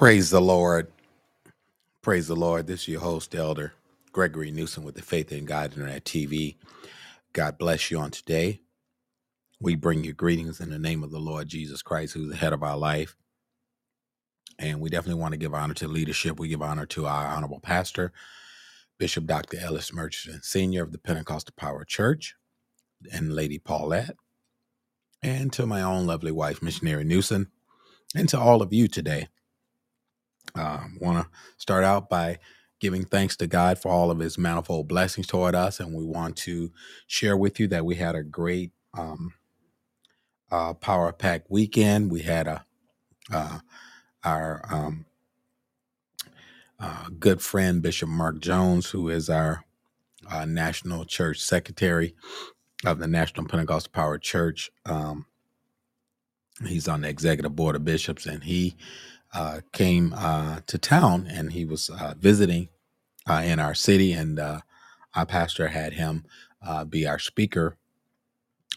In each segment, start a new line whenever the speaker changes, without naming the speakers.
Praise the Lord. Praise the Lord. This is your host, Elder Gregory Newsom with the Faith in God Internet TV. God bless you on today. We bring you greetings in the name of the Lord Jesus Christ, who's the head of our life. And we definitely want to give honor to leadership. We give honor to our honorable pastor, Bishop Dr. Ellis Murchison, Senior of the Pentecostal Power Church, and Lady Paulette, and to my own lovely wife, Missionary Newsom, and to all of you today. Um, want to start out by giving thanks to God for all of his manifold blessings toward us. And we want to share with you that we had a great um, uh, Power Pack weekend. We had a uh, our um, uh, good friend, Bishop Mark Jones, who is our uh, National Church Secretary of the National Pentecostal Power Church. Um, he's on the executive board of bishops, and he uh, came uh, to town and he was uh, visiting uh, in our city, and uh, our pastor had him uh, be our speaker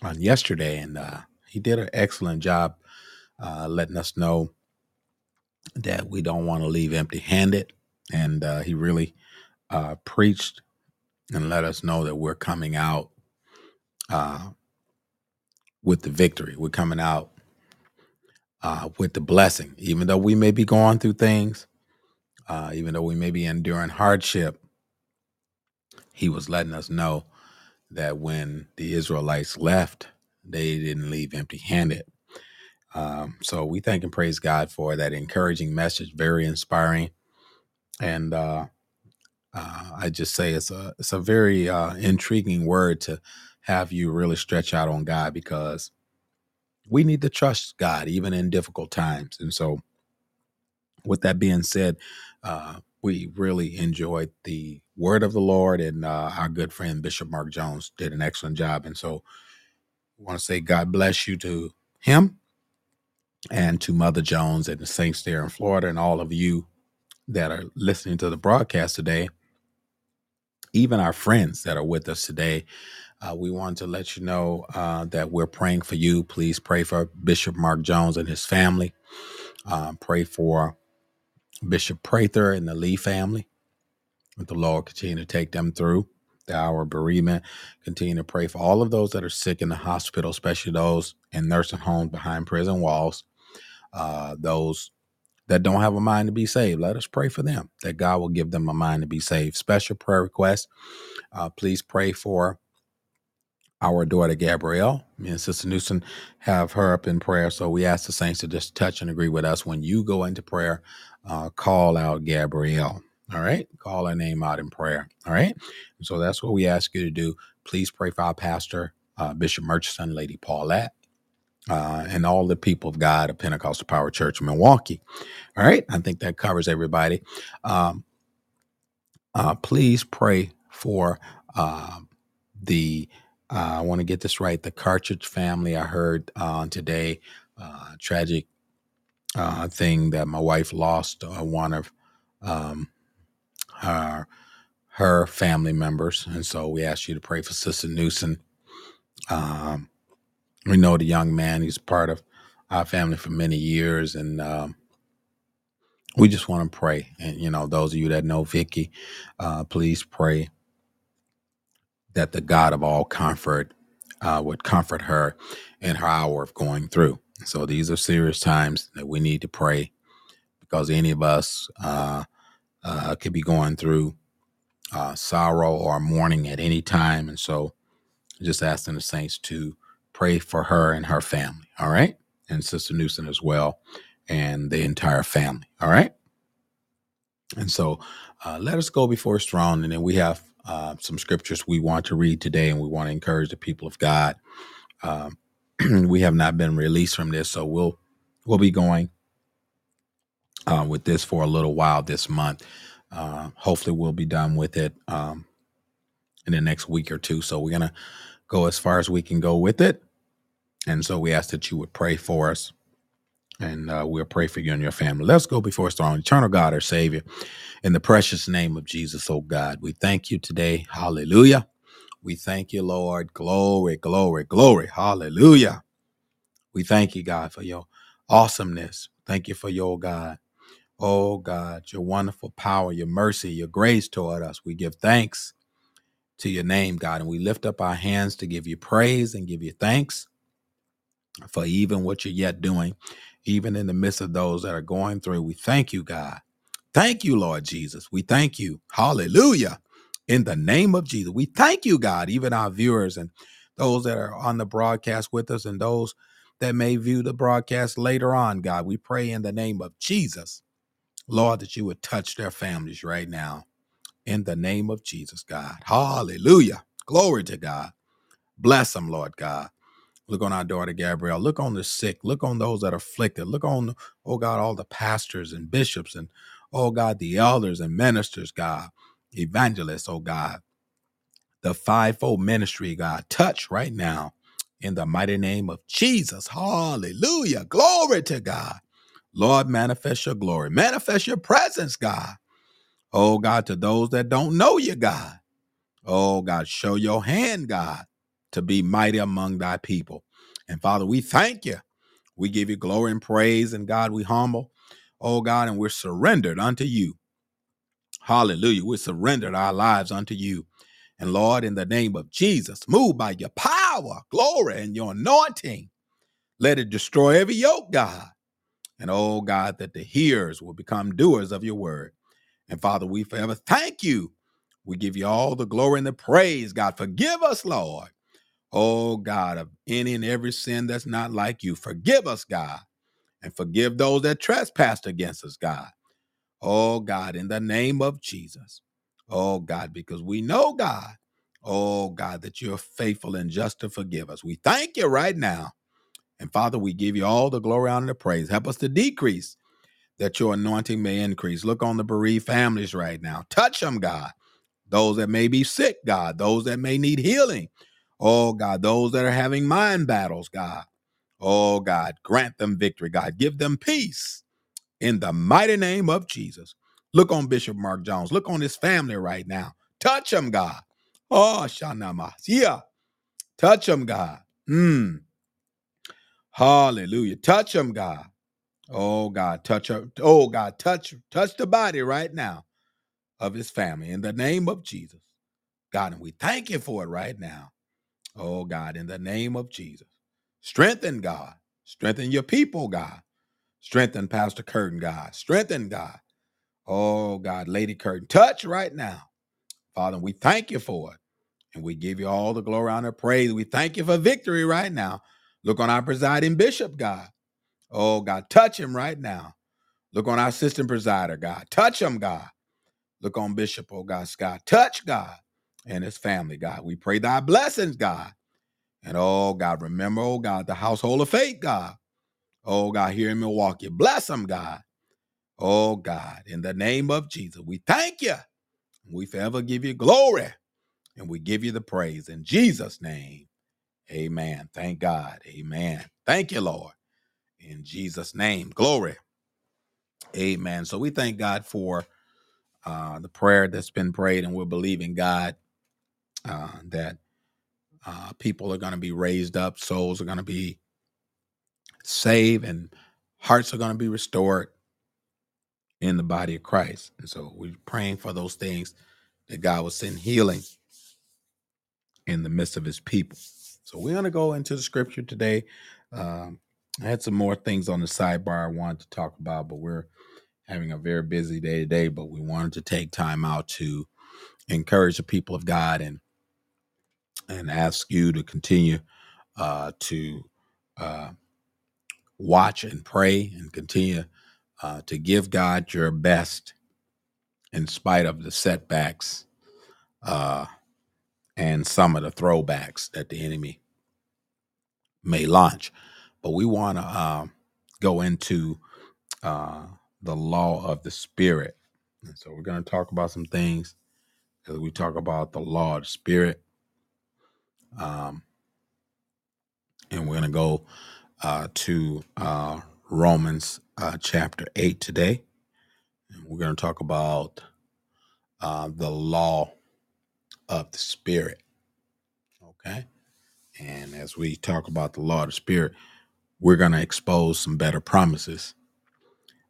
on yesterday, and he did an excellent job letting us know that we don't want to leave empty-handed, and he really preached and let us know that we're coming out with the victory. We're coming out uh, with the blessing, even though we may be going through things, uh, even though we may be enduring hardship. He was letting us know that when the Israelites left, they didn't leave empty handed. Um, so we thank and praise God for that encouraging message, very inspiring. And uh, uh, I just say it's a it's a very uh, intriguing word to have you really stretch out on God because we need to trust God even in difficult times. And so, with that being said, uh, we really enjoyed the word of the Lord, and uh, our good friend Bishop Mark Jones did an excellent job. And so, I want to say God bless you to him and to Mother Jones and the saints there in Florida, and all of you that are listening to the broadcast today, even our friends that are with us today. Uh, we want to let you know uh, that we're praying for you. Please pray for Bishop Mark Jones and his family. Uh, pray for Bishop Prather and the Lee family. That the Lord continue to take them through the hour of bereavement. Continue to pray for all of those that are sick in the hospital, especially those in nursing homes behind prison walls. Uh, those that don't have a mind to be saved, let us pray for them that God will give them a mind to be saved. Special prayer request. Uh, please pray for our daughter Gabrielle. Me and Sister Newsom have her up in prayer. So we ask the saints to just touch and agree with us. When you go into prayer, uh, call out Gabrielle. All right. Call her name out in prayer. All right. so that's what we ask you to do. Please pray for our pastor, uh, Bishop Murchison, Lady Paulette. Uh, and all the people of God of Pentecostal Power Church in Milwaukee. All right. I think that covers everybody. Um, uh, please pray for uh, the I want to get this right. The Cartridge family, I heard uh, today, uh, tragic uh, thing that my wife lost uh, one of um, her her family members, and so we ask you to pray for Sister Newsom. Um, we know the young man; he's part of our family for many years, and um, we just want to pray. And you know, those of you that know Vicky, uh, please pray that the God of all comfort uh, would comfort her in her hour of going through. So these are serious times that we need to pray because any of us uh, uh, could be going through uh, sorrow or mourning at any time. And so just asking the saints to pray for her and her family. All right. And Sister Newsom as well and the entire family. All right. And so uh, let us go before strong. And then we have uh, some scriptures we want to read today, and we want to encourage the people of God. Um, we have not been released from this, so we'll we'll be going uh, with this for a little while this month. Uh, hopefully, we'll be done with it um, in the next week or two. So we're gonna go as far as we can go with it, and so we ask that you would pray for us and uh, we'll pray for you and your family. Let's go before his throne. Eternal God, our Savior, in the precious name of Jesus, oh God, we thank you today. Hallelujah. We thank you, Lord. Glory, glory, glory. Hallelujah. We thank you, God, for your awesomeness. Thank you for your, God, Oh God, your wonderful power, your mercy, your grace toward us. We give thanks to your name, God, and we lift up our hands to give you praise and give you thanks for even what you're yet doing, even in the midst of those that are going through. We thank you, God. Thank you, Lord Jesus. We thank you. Hallelujah. In the name of Jesus, we thank you, God, even our viewers and those that are on the broadcast with us and those that may view the broadcast later on, God. We pray in the name of Jesus, Lord, that you would touch their families right now. In the name of Jesus, God. Hallelujah. Glory to God. Bless them, Lord God. Look on our daughter Gabrielle. Look on the sick. Look on those that are afflicted. Look on, oh God, all the pastors and bishops and, oh God, the elders and ministers, God, evangelists, oh God, the fivefold ministry, God. Touch right now in the mighty name of Jesus. Hallelujah. Glory to God. Lord, manifest your glory. Manifest your presence, God. Oh God, to those that don't know you, God. Oh God, show your hand, God, to be mighty among thy people. And Father, we thank you. We give you glory and praise. And God, we humble, oh God, and we're surrendered unto you. Hallelujah. We surrendered our lives unto you. And Lord, in the name of Jesus, move by your power, glory, and your anointing. Let it destroy every yoke, God. And oh God, that the hearers will become doers of your word. And Father, we forever thank you. We give you all the glory and the praise, God. Forgive us, Lord. Oh God, of any and every sin that's not like you. Forgive us, God and forgive those that trespassed against us, God. Oh, God, in the name of Jesus. Oh, God, because we know, God, oh, God, that you're faithful and just to forgive us. We thank you right now. And Father, we give you all the glory, honor, and the praise. Help us to decrease that your anointing may increase. Look on the bereaved families right now. Touch them, God. Those that may be sick, God. Those that may need healing. Oh, God. Those that are having mind battles, God. Oh, God. Grant them victory, God. Give them peace in the mighty name of Jesus. Look on Bishop Mark Jones. Look on his family right now. Touch him, God. Oh, Shanama. Yeah. Touch him, God. Mm. Hallelujah. Touch him, God. Oh, God. Touch him. Oh, God. Touch, touch the body right now of his family in the name of Jesus. God, and we thank you for it right now. Oh, God, in the name of Jesus. Strengthen, God. Strengthen your people, God. Strengthen Pastor Curtin, God. Strengthen, God. Oh, God, Lady Curtin, touch right now. Father, we thank you for it. And we give you all the glory, honor, praise. We thank you for victory right now. Look on our presiding bishop, God. Oh, God, touch him right now. Look on our assistant presider, God. Touch him, God. Look on Bishop, oh God, Scott. Touch, God, and his family, God. We pray thy blessings, God. And oh, God, remember, oh God, the household of faith, God. Oh, God, here in Milwaukee. Bless them, God. Oh, God, in the name of Jesus, we thank you. We forever give you glory and we give you the praise in Jesus' name. Amen. Thank God. Amen. Thank you, Lord. In Jesus' name. Glory. Amen. So we thank God for uh, the prayer that's been prayed, and we're believing God uh, that uh, people are going to be raised up, souls are going to be saved, and hearts are going to be restored in the body of Christ. And so we're praying for those things that God will send healing in the midst of his people. So we're going to go into the scripture today. Um, I had some more things on the sidebar I wanted to talk about, but we're having a very busy day today. But we wanted to take time out to encourage the people of God and and ask you to continue uh, to uh, watch and pray and continue uh, to give God your best in spite of the setbacks uh, and some of the throwbacks that the enemy may launch. But we want to uh, go into uh, the law of the spirit. And so we're going to talk about some things as we talk about the law of the spirit. Um, and we're going to go uh, to uh, Romans uh, chapter 8 today. And we're going to talk about uh, the law of the spirit. Okay. And as we talk about the law of the spirit, we're going to expose some better promises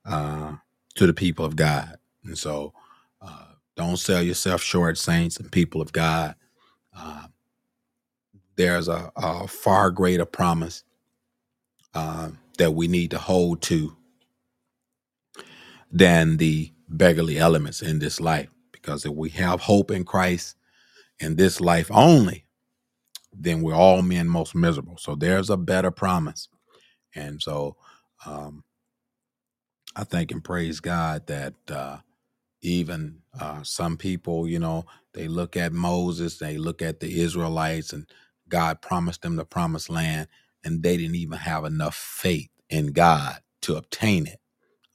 uh, to the people of God. And so uh, don't sell yourself short, saints and people of God. Uh, there's a, a, far greater promise uh, that we need to hold to than the beggarly elements in this life. Because if we have hope in Christ in this life only, then we're all men most miserable. So there's a better promise. And so um, I thank and praise God that uh, even uh, some people, you know, they look at Moses, they look at the Israelites, and God promised them the promised land, and they didn't even have enough faith in God to obtain it.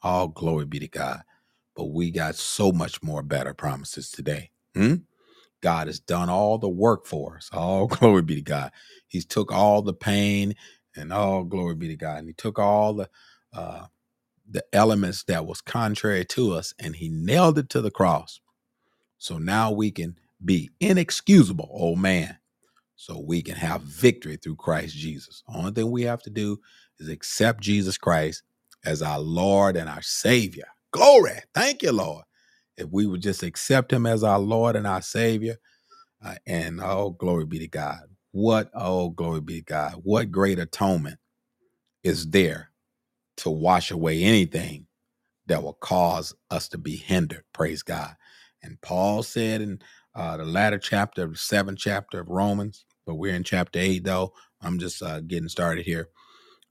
All glory be to God. But we got so much more better promises today. Hmm? God has done all the work for us. All glory be to God. He's took all the pain and all glory be to God. And he took all the uh, the elements that was contrary to us and he nailed it to the cross. So now we can be inexcusable, oh man. So we can have victory through Christ Jesus. Only thing we have to do is accept Jesus Christ as our Lord and our Savior. Glory. Thank you, Lord. If we would just accept him as our Lord and our Savior, uh, and oh, glory be to God. What, oh, glory be to God. What great atonement is there to wash away anything that will cause us to be hindered. Praise God. And Paul said in uh, the latter chapter of the seventh chapter of Romans, but we're in chapter eight, though. I'm just uh, getting started here.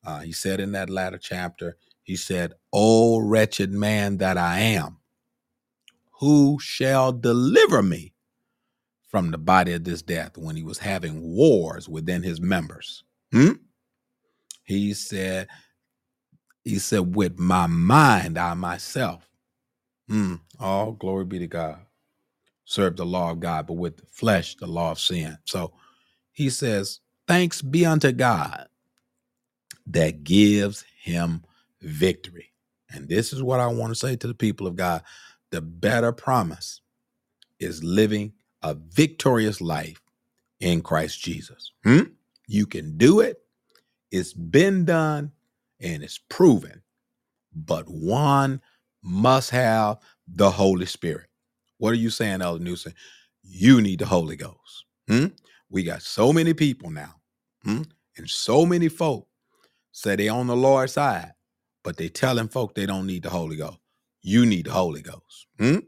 Uh, he said in that latter chapter, he said, O wretched man that I am, who shall deliver me from the body of this death when he was having wars within his members? Hmm? He said, he said, with my mind, I myself. Mm, all glory be to God. Serve the law of God, but with the flesh, the law of sin. So he says, Thanks be unto God that gives him victory. And this is what I want to say to the people of God. The better promise is living a victorious life in Christ Jesus. Hmm? You can do it. It's been done and it's proven. But one must have the Holy Spirit. What are you saying, Elder Newsom? You need the Holy Ghost. Hmm? We got so many people now, hmm? and so many folk say they on the Lord's side, but they telling folk they don't need the Holy Ghost. You need the Holy Ghost. Hmm?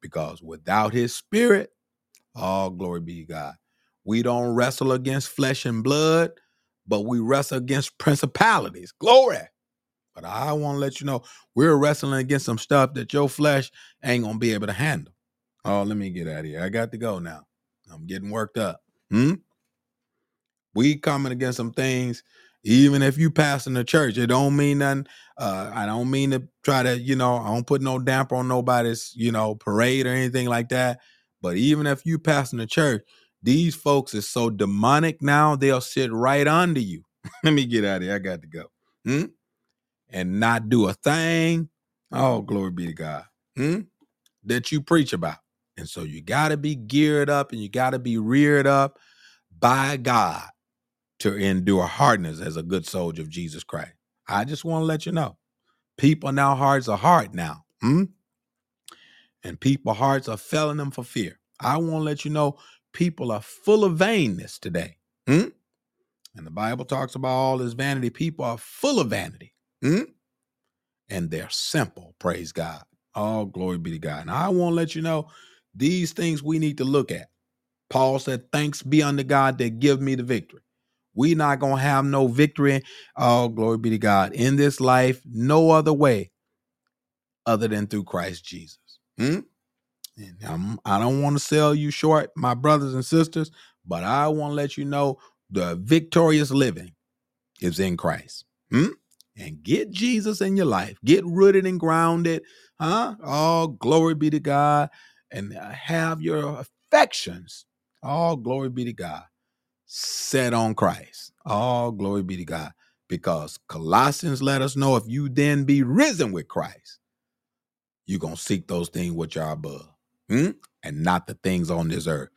Because without his spirit, all glory be to God. We don't wrestle against flesh and blood, but we wrestle against principalities. Glory. But I want to let you know we're wrestling against some stuff that your flesh ain't gonna be able to handle. Oh, let me get out of here. I got to go now. I'm getting worked up. Hmm? We coming against some things, even if you pass in the church, it don't mean nothing. Uh, I don't mean to try to, you know, I don't put no damper on nobody's, you know, parade or anything like that. But even if you pass in the church, these folks is so demonic now, they'll sit right under you. Let me get out of here. I got to go. Hmm? And not do a thing. Oh, glory be to God. Hmm? That you preach about. And so you got to be geared up and you got to be reared up by God to endure hardness as a good soldier of Jesus Christ. I just want to let you know. People now hearts are hard now. Hmm? And people hearts are failing them for fear. I want to let you know people are full of vainness today. Hmm? And the Bible talks about all this vanity. People are full of vanity. Hmm? And they're simple. Praise God. All glory be to God. And I want to let you know these things we need to look at. Paul said, Thanks be unto God that give me the victory. We not gonna have no victory. Oh, glory be to God. In this life, no other way other than through Christ Jesus. Hmm? And I'm, I don't want to sell you short, my brothers and sisters, but I want to let you know the victorious living is in Christ. Hmm? And get Jesus in your life. Get rooted and grounded. Huh? Oh, glory be to God. And have your affections. All glory be to God. Set on Christ. All glory be to God. Because Colossians let us know if you then be risen with Christ, you're going to seek those things which are above hmm? and not the things on this earth.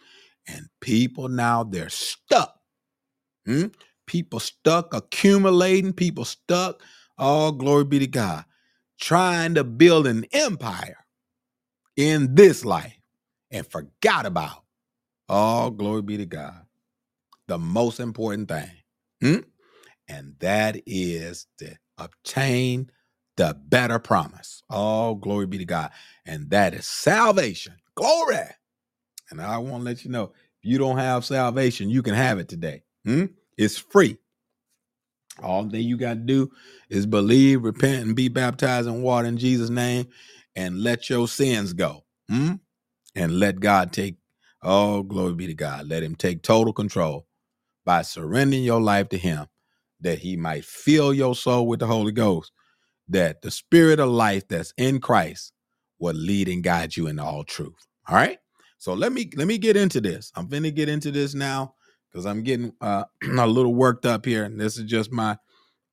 And people now, they're stuck. Hmm? People stuck accumulating, people stuck. All glory be to God. trying to build an empire in this life and forgot about all glory be to God. The most important thing. Hmm? And that is to obtain the better promise. All glory be to God. And that is salvation. Glory. And I want to let you know if you don't have salvation, you can have it today. Hmm? It's free. All that you got to do is believe, repent, and be baptized in water in Jesus' name and let your sins go. Hmm? And let God take, oh, glory be to God. Let Him take total control by surrendering your life to Him that He might fill your soul with the Holy Ghost, that the Spirit of life that's in Christ will lead and guide you in all truth. All right. So let me let me get into this. I'm gonna get into this now because I'm getting uh, a little worked up here, and this is just my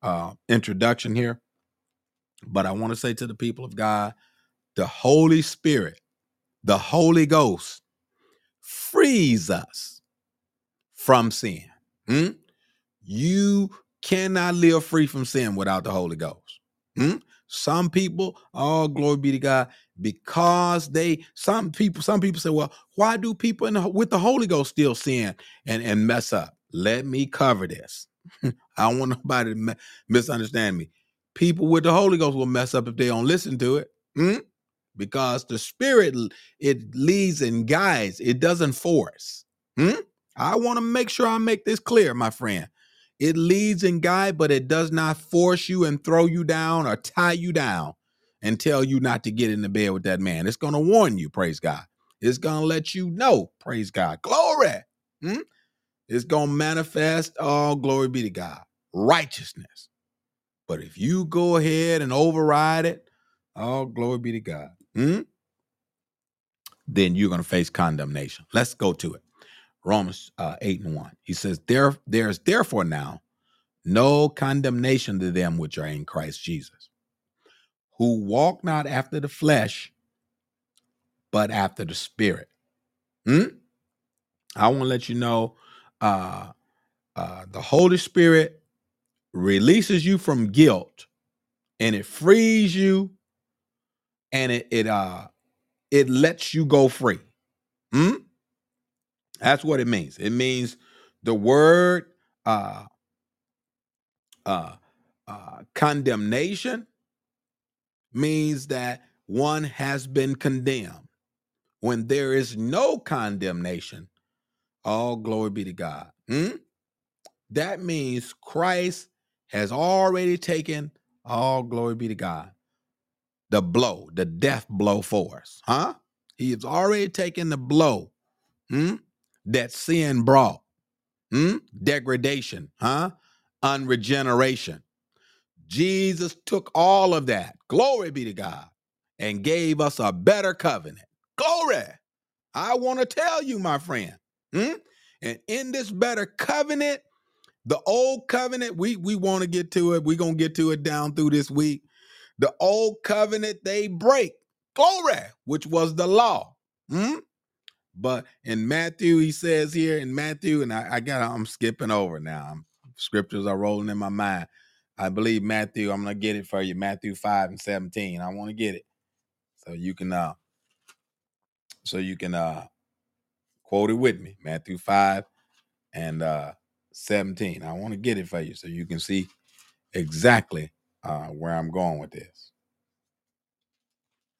uh, introduction here. But I want to say to the people of God, the Holy Spirit, the Holy Ghost, frees us from sin. Hmm? You cannot live free from sin without the Holy Ghost. Hmm? Some people, oh glory be to God, because they some people some people say, well, why do people the, with the Holy Ghost still sin and and mess up? Let me cover this. I don't want nobody to misunderstand me. People with the Holy Ghost will mess up if they don't listen to it. Hmm? Because the Spirit it leads and guides. It doesn't force. Hmm? I want to make sure I make this clear, my friend. It leads and guides, but it does not force you and throw you down or tie you down and tell you not to get in the bed with that man. It's going to warn you, praise God. It's going to let you know, praise God. Glory. Hmm? It's going to manifest, all oh, glory be to God, righteousness. But if you go ahead and override it, all oh, glory be to God, hmm? then you're going to face condemnation. Let's go to it. Romans uh, 8 and 1. He says, there, There's therefore now no condemnation to them which are in Christ Jesus, who walk not after the flesh, but after the spirit. Hmm? I want to let you know uh, uh, the Holy Spirit releases you from guilt and it frees you and it it uh it lets you go free. Hmm? That's what it means. It means the word uh, uh, uh, condemnation means that one has been condemned. When there is no condemnation, all glory be to God. Hmm? That means Christ has already taken all glory be to God. The blow, the death blow for us, huh? He has already taken the blow hmm, that sin brought. Hmm? Degradation, huh? Unregeneration. Jesus took all of that, glory be to God, and gave us a better covenant. Glory. I want to tell you, my friend. Hmm? And in this better covenant, the old covenant, we we want to get to it. We're gonna get to it down through this week. The old covenant they break. Glory, which was the law. Hmm? But in Matthew, he says here in Matthew, and I, I got I'm skipping over now. I'm, scriptures are rolling in my mind. I believe Matthew, I'm gonna get it for you. Matthew 5 and 17. I want to get it. So you can uh so you can uh quote it with me. Matthew 5 and uh 17. I want to get it for you so you can see exactly uh where I'm going with this.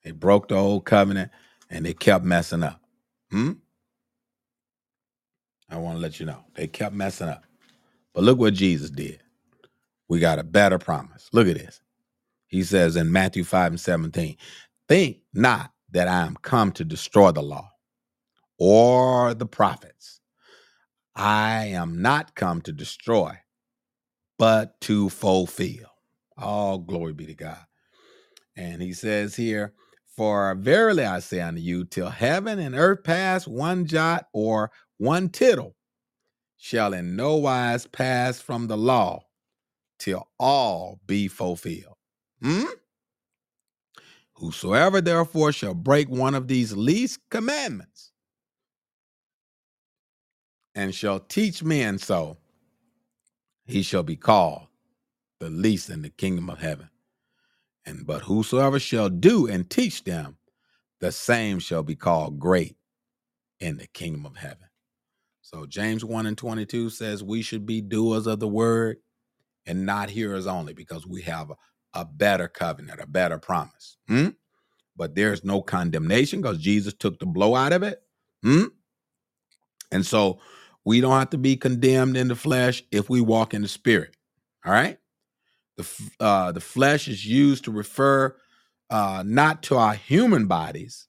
They broke the old covenant and they kept messing up. Hmm? I want to let you know. They kept messing up. But look what Jesus did. We got a better promise. Look at this. He says in Matthew 5 and 17, Think not that I am come to destroy the law or the prophets. I am not come to destroy, but to fulfill. All glory be to God. And he says here, For verily I say unto you, till heaven and earth pass, one jot or one tittle shall in no wise pass from the law till all be fulfilled. Hmm? Whosoever therefore shall break one of these least commandments and shall teach men so, he shall be called the least in the kingdom of heaven. And but whosoever shall do and teach them, the same shall be called great in the kingdom of heaven. So James 1 and 22 says we should be doers of the word and not hearers only because we have a, a better covenant, a better promise. Hmm? But there's no condemnation because Jesus took the blow out of it. Hmm? And so we don't have to be condemned in the flesh if we walk in the spirit. All right? The, uh, the flesh is used to refer uh, not to our human bodies,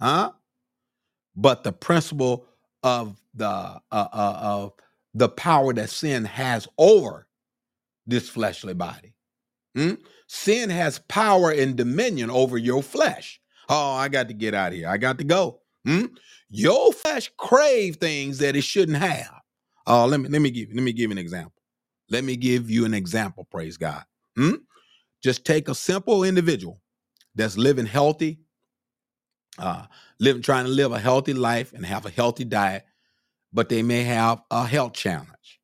huh? But the principle of the uh, uh, of the power that sin has over this fleshly body. Hmm? Sin has power and dominion over your flesh. Oh, I got to get out of here. I got to go. Hmm? Your flesh crave things that it shouldn't have. Oh, let me let me give let me give you an example. Let me give you an example. Praise God. Hmm? Just take a simple individual that's living healthy, uh, living trying to live a healthy life and have a healthy diet, but they may have a health challenge.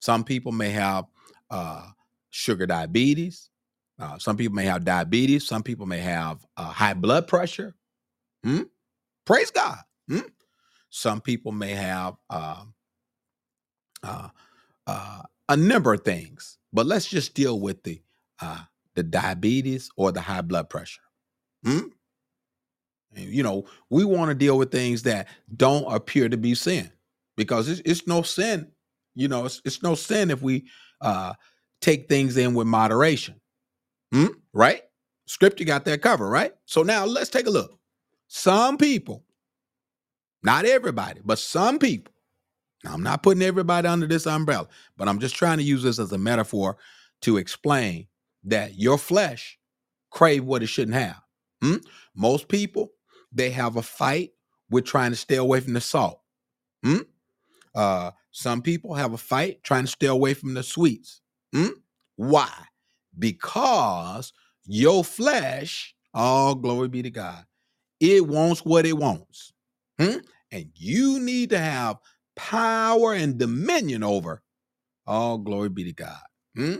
Some people may have uh, sugar diabetes. Uh, some people may have diabetes. Some people may have uh, high blood pressure. Hmm? Praise God. Hmm? Some people may have um, uh, uh, a number of things, but let's just deal with the uh, the diabetes or the high blood pressure. Hmm? You know, we want to deal with things that don't appear to be sin because it's, it's no sin. You know, it's, it's no sin if we uh, take things in with moderation. Hmm? Right? Scripture got that covered, right? So now let's take a look. Some people, not everybody, but some people, now I'm not putting everybody under this umbrella, but I'm just trying to use this as a metaphor to explain that your flesh crave what it shouldn't have. Hmm? Most people, they have a fight with trying to stay away from the salt. Hmm? Uh, some people have a fight trying to stay away from the sweets. Hmm? Why? Because your flesh, all glory be to God, it wants what it wants. Hmm? And you need to have power and dominion over, all glory be to God. Hmm?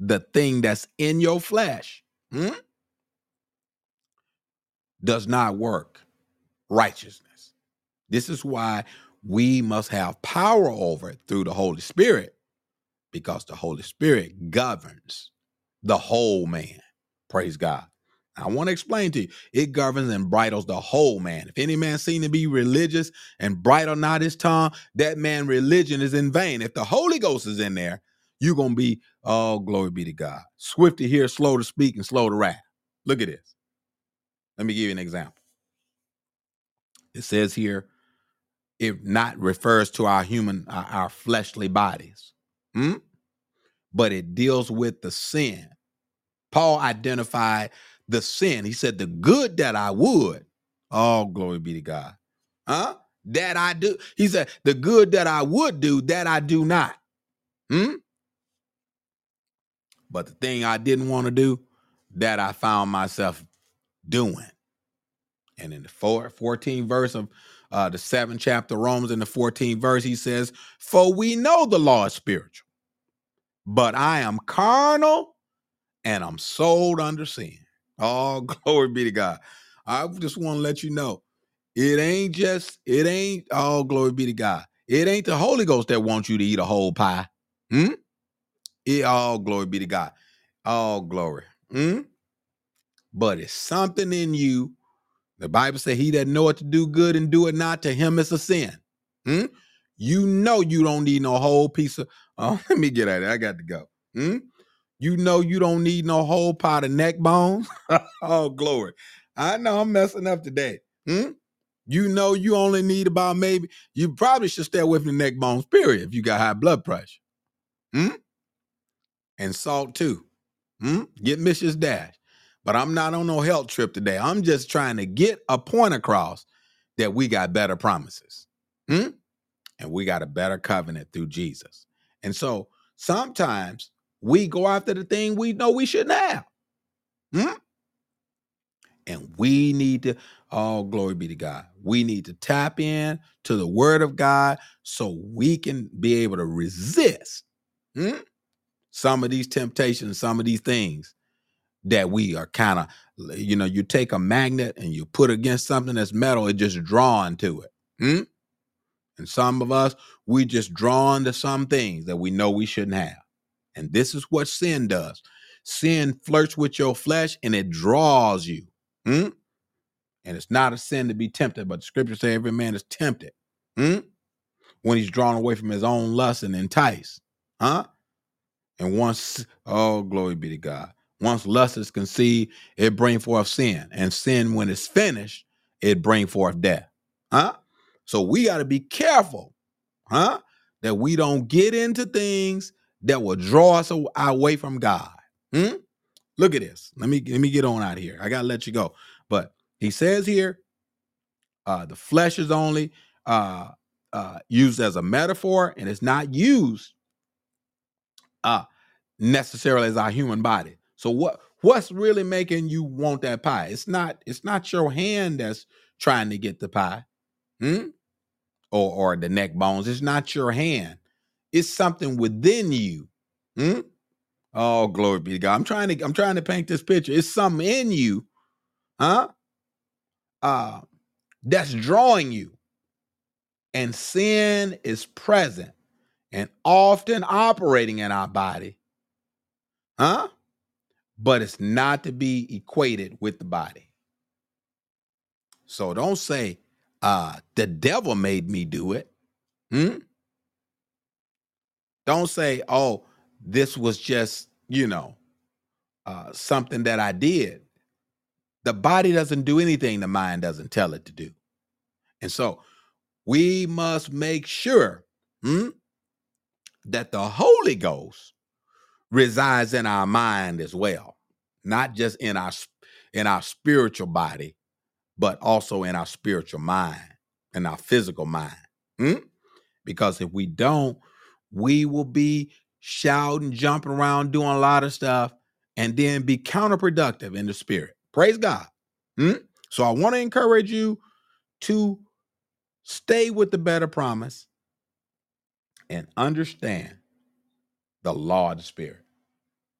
The thing that's in your flesh hmm? does not work righteousness. This is why we must have power over it through the Holy Spirit because the Holy Spirit governs the whole man. Praise God. I want to explain to you, it governs and bridles the whole man. If any man seem to be religious and bridle not his tongue, that man religion is in vain. If the Holy Ghost is in there, you're gonna be, oh, glory be to God. Swift to hear, slow to speak, and slow to wrath. Look at this. Let me give you an example. It says here, if not refers to our human, our, our fleshly bodies, hmm? but it deals with the sin. Paul identified the sin. He said, The good that I would, all glory be to God. Huh? That I do. He said, The good that I would do, that I do not. Hmm? But the thing I didn't want to do, that I found myself doing. And in the four, 14th verse of uh, the seventh chapter, Romans, in the 14th verse, he says, For we know the law is spiritual, but I am carnal and I'm sold under sin. Oh, glory be to God. I just want to let you know it ain't just, it ain't, all glory be to God. It ain't the Holy Ghost that wants you to eat a whole pie. Hmm? It all glory be to God. All glory. Hmm? But it's something in you. The Bible says, He that knoweth to do good and do it not, to him is a sin. Hmm? You know you don't need no whole piece of. Oh, let me get at it. I got to go. Hmm? You know you don't need no whole pot of neck bones. oh, glory. I know I'm messing up today. Hmm? You know you only need about maybe, you probably should stay away from the neck bones, period, if you got high blood pressure. Hmm? And salt too. Hmm? Get Mrs. Dash. But I'm not on no health trip today. I'm just trying to get a point across that we got better promises. Hmm? And we got a better covenant through Jesus. And so sometimes we go after the thing we know we shouldn't have. Hmm? And we need to, oh, glory be to God. We need to tap in to the word of God so we can be able to resist hmm? some of these temptations, some of these things that we are kind of, you know, you take a magnet and you put against something that's metal, it just drawn to it. Hmm? And some of us, we just drawn to some things that we know we shouldn't have. And this is what sin does. Sin flirts with your flesh and it draws you. Hmm? And it's not a sin to be tempted, but the scripture say every man is tempted. Hmm? When he's drawn away from his own lust and enticed. Huh? And once, oh, glory be to God. Once lust is conceived, it bring forth sin. And sin, when it's finished, it bring forth death. Huh? So we got to be careful, huh? That we don't get into things that will draw us away from God. Hmm? Look at this. Let me let me get on out here. I gotta let you go. But he says here, uh, the flesh is only uh, uh, used as a metaphor, and it's not used uh, necessarily as our human body. So what what's really making you want that pie? It's not it's not your hand that's trying to get the pie. Hmm? Or or the neck bones. It's not your hand. It's something within you. Hmm? Oh, glory be to God. I'm trying to I'm trying to paint this picture. It's something in you, huh? Uh that's drawing you. And sin is present and often operating in our body. Huh? But it's not to be equated with the body. So don't say, uh, the devil made me do it. Hmm? Don't say, oh, this was just, you know, uh, something that I did. The body doesn't do anything the mind doesn't tell it to do. And so we must make sure hmm, that the Holy Ghost resides in our mind as well, not just in our in our spiritual body, but also in our spiritual mind and our physical mind. Hmm? Because if we don't, we will be shouting, jumping around, doing a lot of stuff, and then be counterproductive in the spirit. Praise God. Hmm? So I want to encourage you to stay with the better promise and understand the law of the spirit.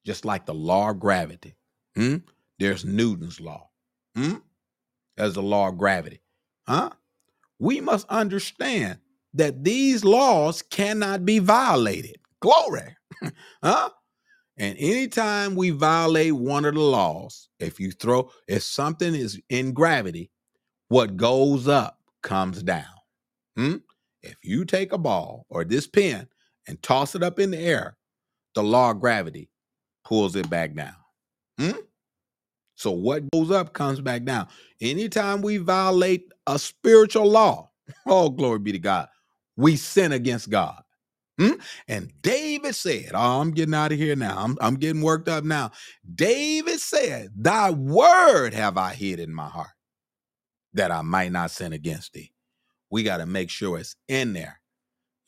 Just like the law of gravity. Hmm? There's Newton's law. Hmm? There's the law of gravity. Huh? We must understand that these laws cannot be violated. Glory. huh? And anytime we violate one of the laws, if you throw, if something is in gravity, what goes up comes down. Hmm? If you take a ball or this pen and toss it up in the air, the law of gravity pulls it back down. Hmm? So what goes up comes back down. Anytime we violate a spiritual law, oh, glory be to God, we sin against God. Hmm? And David said, Oh, I'm getting out of here now. I'm, I'm getting worked up now. David said, Thy word have I hid in my heart that I might not sin against thee. We got to make sure it's in there.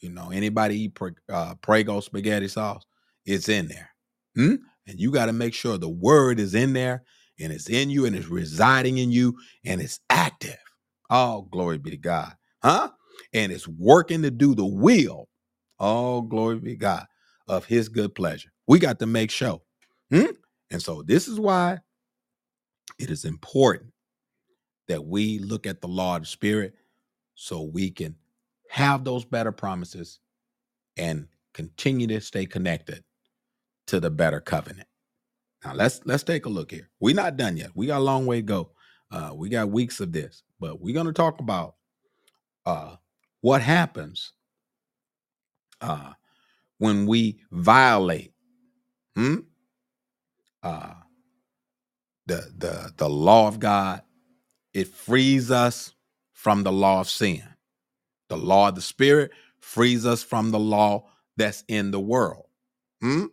You know, anybody eat uh, Prego spaghetti sauce, it's in there. Hmm? And you got to make sure the word is in there and it's in you and it's residing in you and it's active. Oh, glory be to God. Huh? And it's working to do the will. all glory be God of his good pleasure. We got to make sure. Hmm? And so this is why it is important that we look at the law of the spirit so we can have those better promises and continue to stay connected to the better covenant. Now let's let's take a look here. We're not done yet. We got a long way to go. Uh, we got weeks of this, but we're to talk about uh, what happens uh, when we violate hmm, uh, the the the law of God. It frees us from the law of sin. The law of the Spirit frees us from the law that's in the world. Hmm?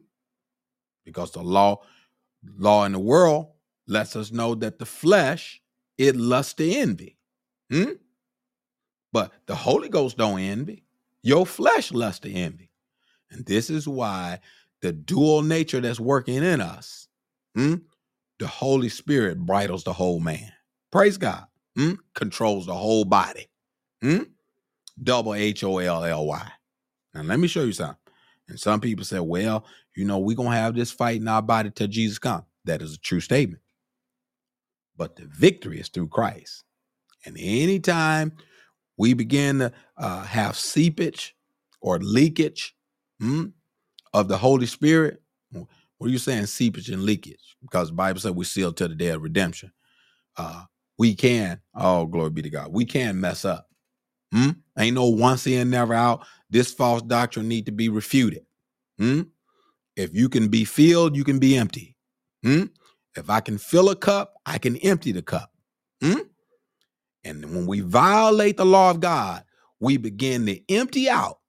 Because the law law in the world lets us know that the flesh it lusts to envy. Hmm? But the Holy Ghost don't envy. Your flesh lusts to envy. And this is why the dual nature that's working in us, hmm, the Holy Spirit bridles the whole man. Praise God. Hmm, controls the whole body. Hmm? Double H O L L Y. Now let me show you something. And some people say, well, you know, we're gonna have this fight in our body till Jesus comes. That is a true statement. But the victory is through Christ. And anytime we begin to uh, have seepage or leakage hmm, of the Holy Spirit, what are you saying, seepage and leakage? Because the Bible said we're sealed to the day of redemption. Uh, we can, oh, glory be to God, we can mess up. Hmm? Ain't no once in, never out. This false doctrine need to be refuted. Hmm? If you can be filled, you can be empty. If I can fill a cup, I can empty the cup. And when we violate the law of God, we begin to empty out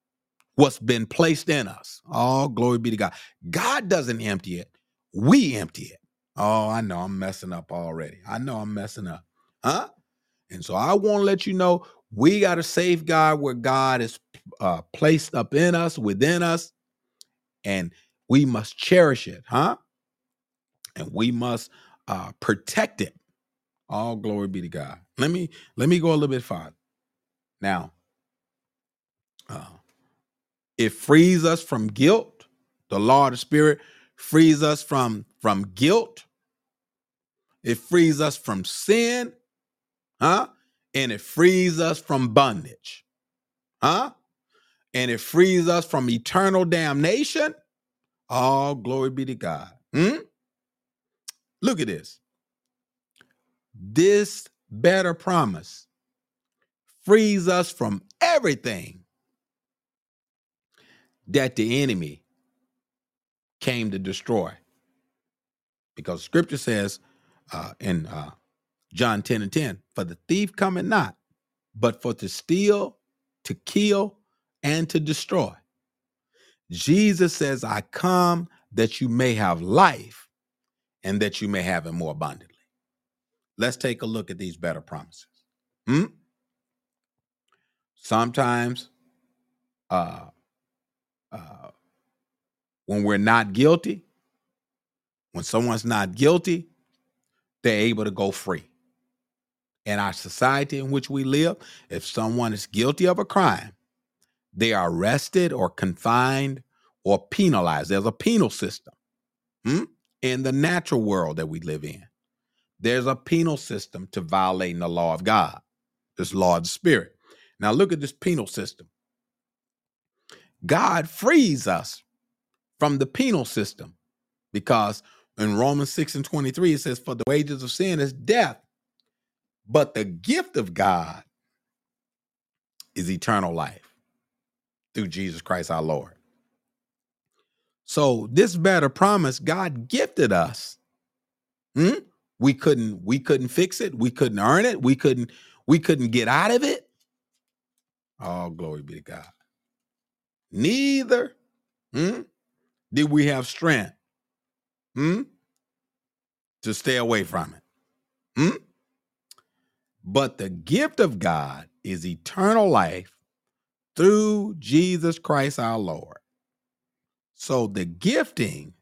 what's been placed in us. Oh, glory be to God. God doesn't empty it, we empty it. Oh, I know I'm messing up already. I know I'm messing up. Huh? And so I want to let you know we got to safeguard where God is uh, placed up in us, within us, and we must cherish it, huh? And we must uh, protect it. All glory be to God. Let me let me go a little bit farther. Now, uh, it frees us from guilt. The law of the Spirit frees us from from guilt. It frees us from sin, huh? And it frees us from bondage, huh? And it frees us from eternal damnation. All glory be to God. Hmm? Look at this. This better promise frees us from everything that the enemy came to destroy. Because scripture says uh, in uh, John 10 and 10, for the thief cometh not, but for to steal, to kill, and to destroy. Jesus says, I come that you may have life and that you may have it more abundantly. Let's take a look at these better promises. Hmm? Sometimes uh, uh, when we're not guilty, when someone's not guilty, they're able to go free. In our society in which we live, if someone is guilty of a crime, they are arrested or confined or penalized. There's a penal system hmm? in the natural world that we live in. There's a penal system to violating the law of God, this law of the Spirit. Now, look at this penal system. God frees us from the penal system because in Romans 6 and 23, it says, For the wages of sin is death, but the gift of God is eternal life through Jesus Christ our Lord. So this better promise God gifted us. Hmm? We couldn't we couldn't fix it. We couldn't earn it. We couldn't we couldn't get out of it. All glory be to God. Neither hmm, did we have strength hmm, to stay away from it. Hmm? But the gift of God is eternal life through Jesus Christ our Lord. So the gifting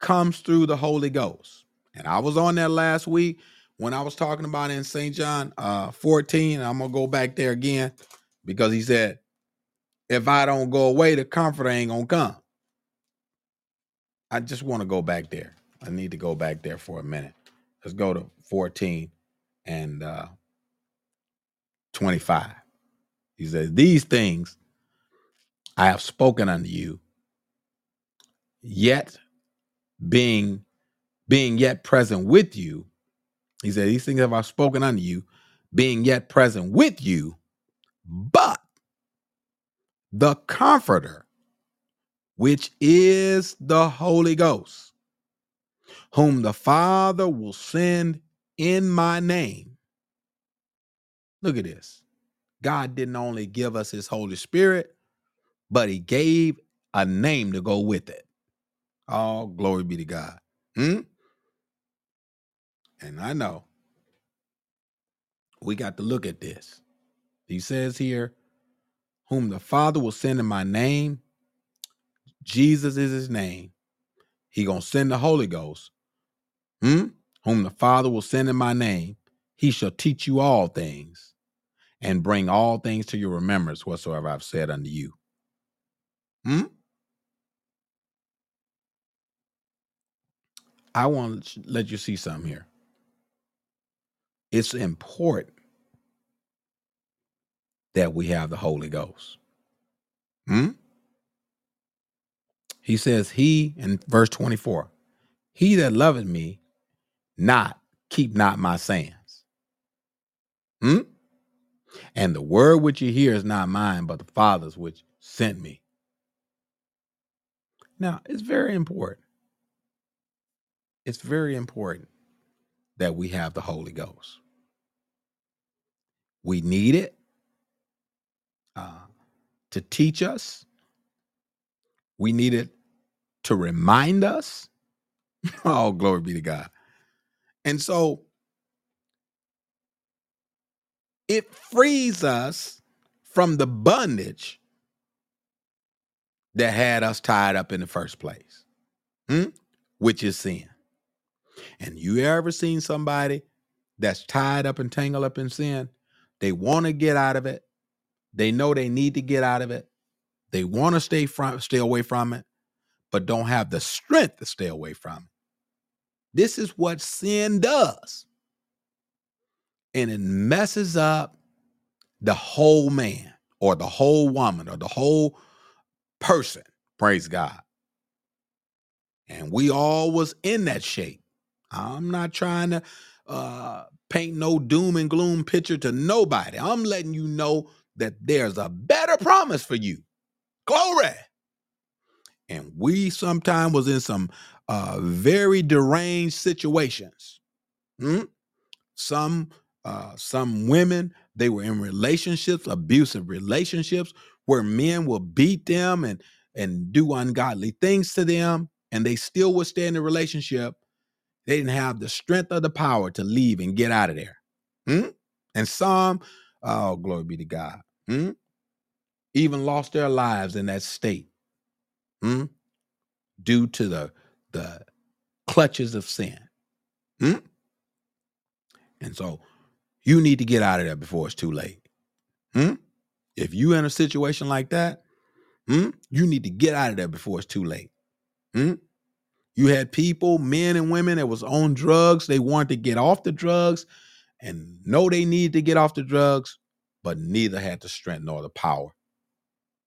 comes through the Holy Ghost. And I was on that last week when I was talking about in St. John uh, 14. I'm going to go back there again because he said, if I don't go away, the comforter ain't going to come. I just want to go back there. I need to go back there for a minute. Let's go to 14 and uh, 25. He says, These things I have spoken unto you, yet being being yet present with you. He said, These things have I spoken unto you, being yet present with you, but the comforter, which is the Holy Ghost, whom the Father will send in my name. Look at this. God didn't only give us his Holy Spirit, but he gave a name to go with it. All glory be to God. Hmm? And I know we got to look at this. He says here, whom the Father will send in my name. Jesus is his name. He gonna send the Holy Ghost. Hmm? Whom the Father will send in my name. He shall teach you all things and bring all things to your remembrance whatsoever I've said unto you. Hmm? I want to let you see something here. It's important that we have the Holy Ghost. Hmm? He says, He, in verse 24, He that loveth me not, keep not my sayings. Hmm? And the word which you hear is not mine, but the Father's which sent me. Now, it's very important. It's very important that we have the Holy Ghost. We need it uh, to teach us. We need it to remind us. oh, glory be to God. And so it frees us from the bondage that had us tied up in the first place, hmm? which is sin. And you ever seen somebody that's tied up and tangled up in sin? They want to get out of it. They know they need to get out of it. They want to stay from stay away from it, but don't have the strength to stay away from it. This is what sin does. And it messes up the whole man or the whole woman or the whole person. Praise God. And we all was in that shape. I'm not trying to uh, paint no doom and gloom picture to nobody. I'm letting you know that there's a better promise for you. Glory. And we sometimes was in some uh, very deranged situations. Hmm? Some uh, some women they were in relationships, abusive relationships, where men will beat them and and do ungodly things to them, and they still would stay in the relationship they didn't have the strength or the power to leave and get out of there. Hmm? And some, oh, glory be to God, hmm? even lost their lives in that state hmm? due to the, the clutches of sin. Hmm? And so you need to get out of there before it's too late. Hmm? If you're in a situation like that, hmm, you need to get out of there before it's too late. Hmm? You had people, men and women that was on drugs. They wanted to get off the drugs and know they needed to get off the drugs, but neither had the strength nor the power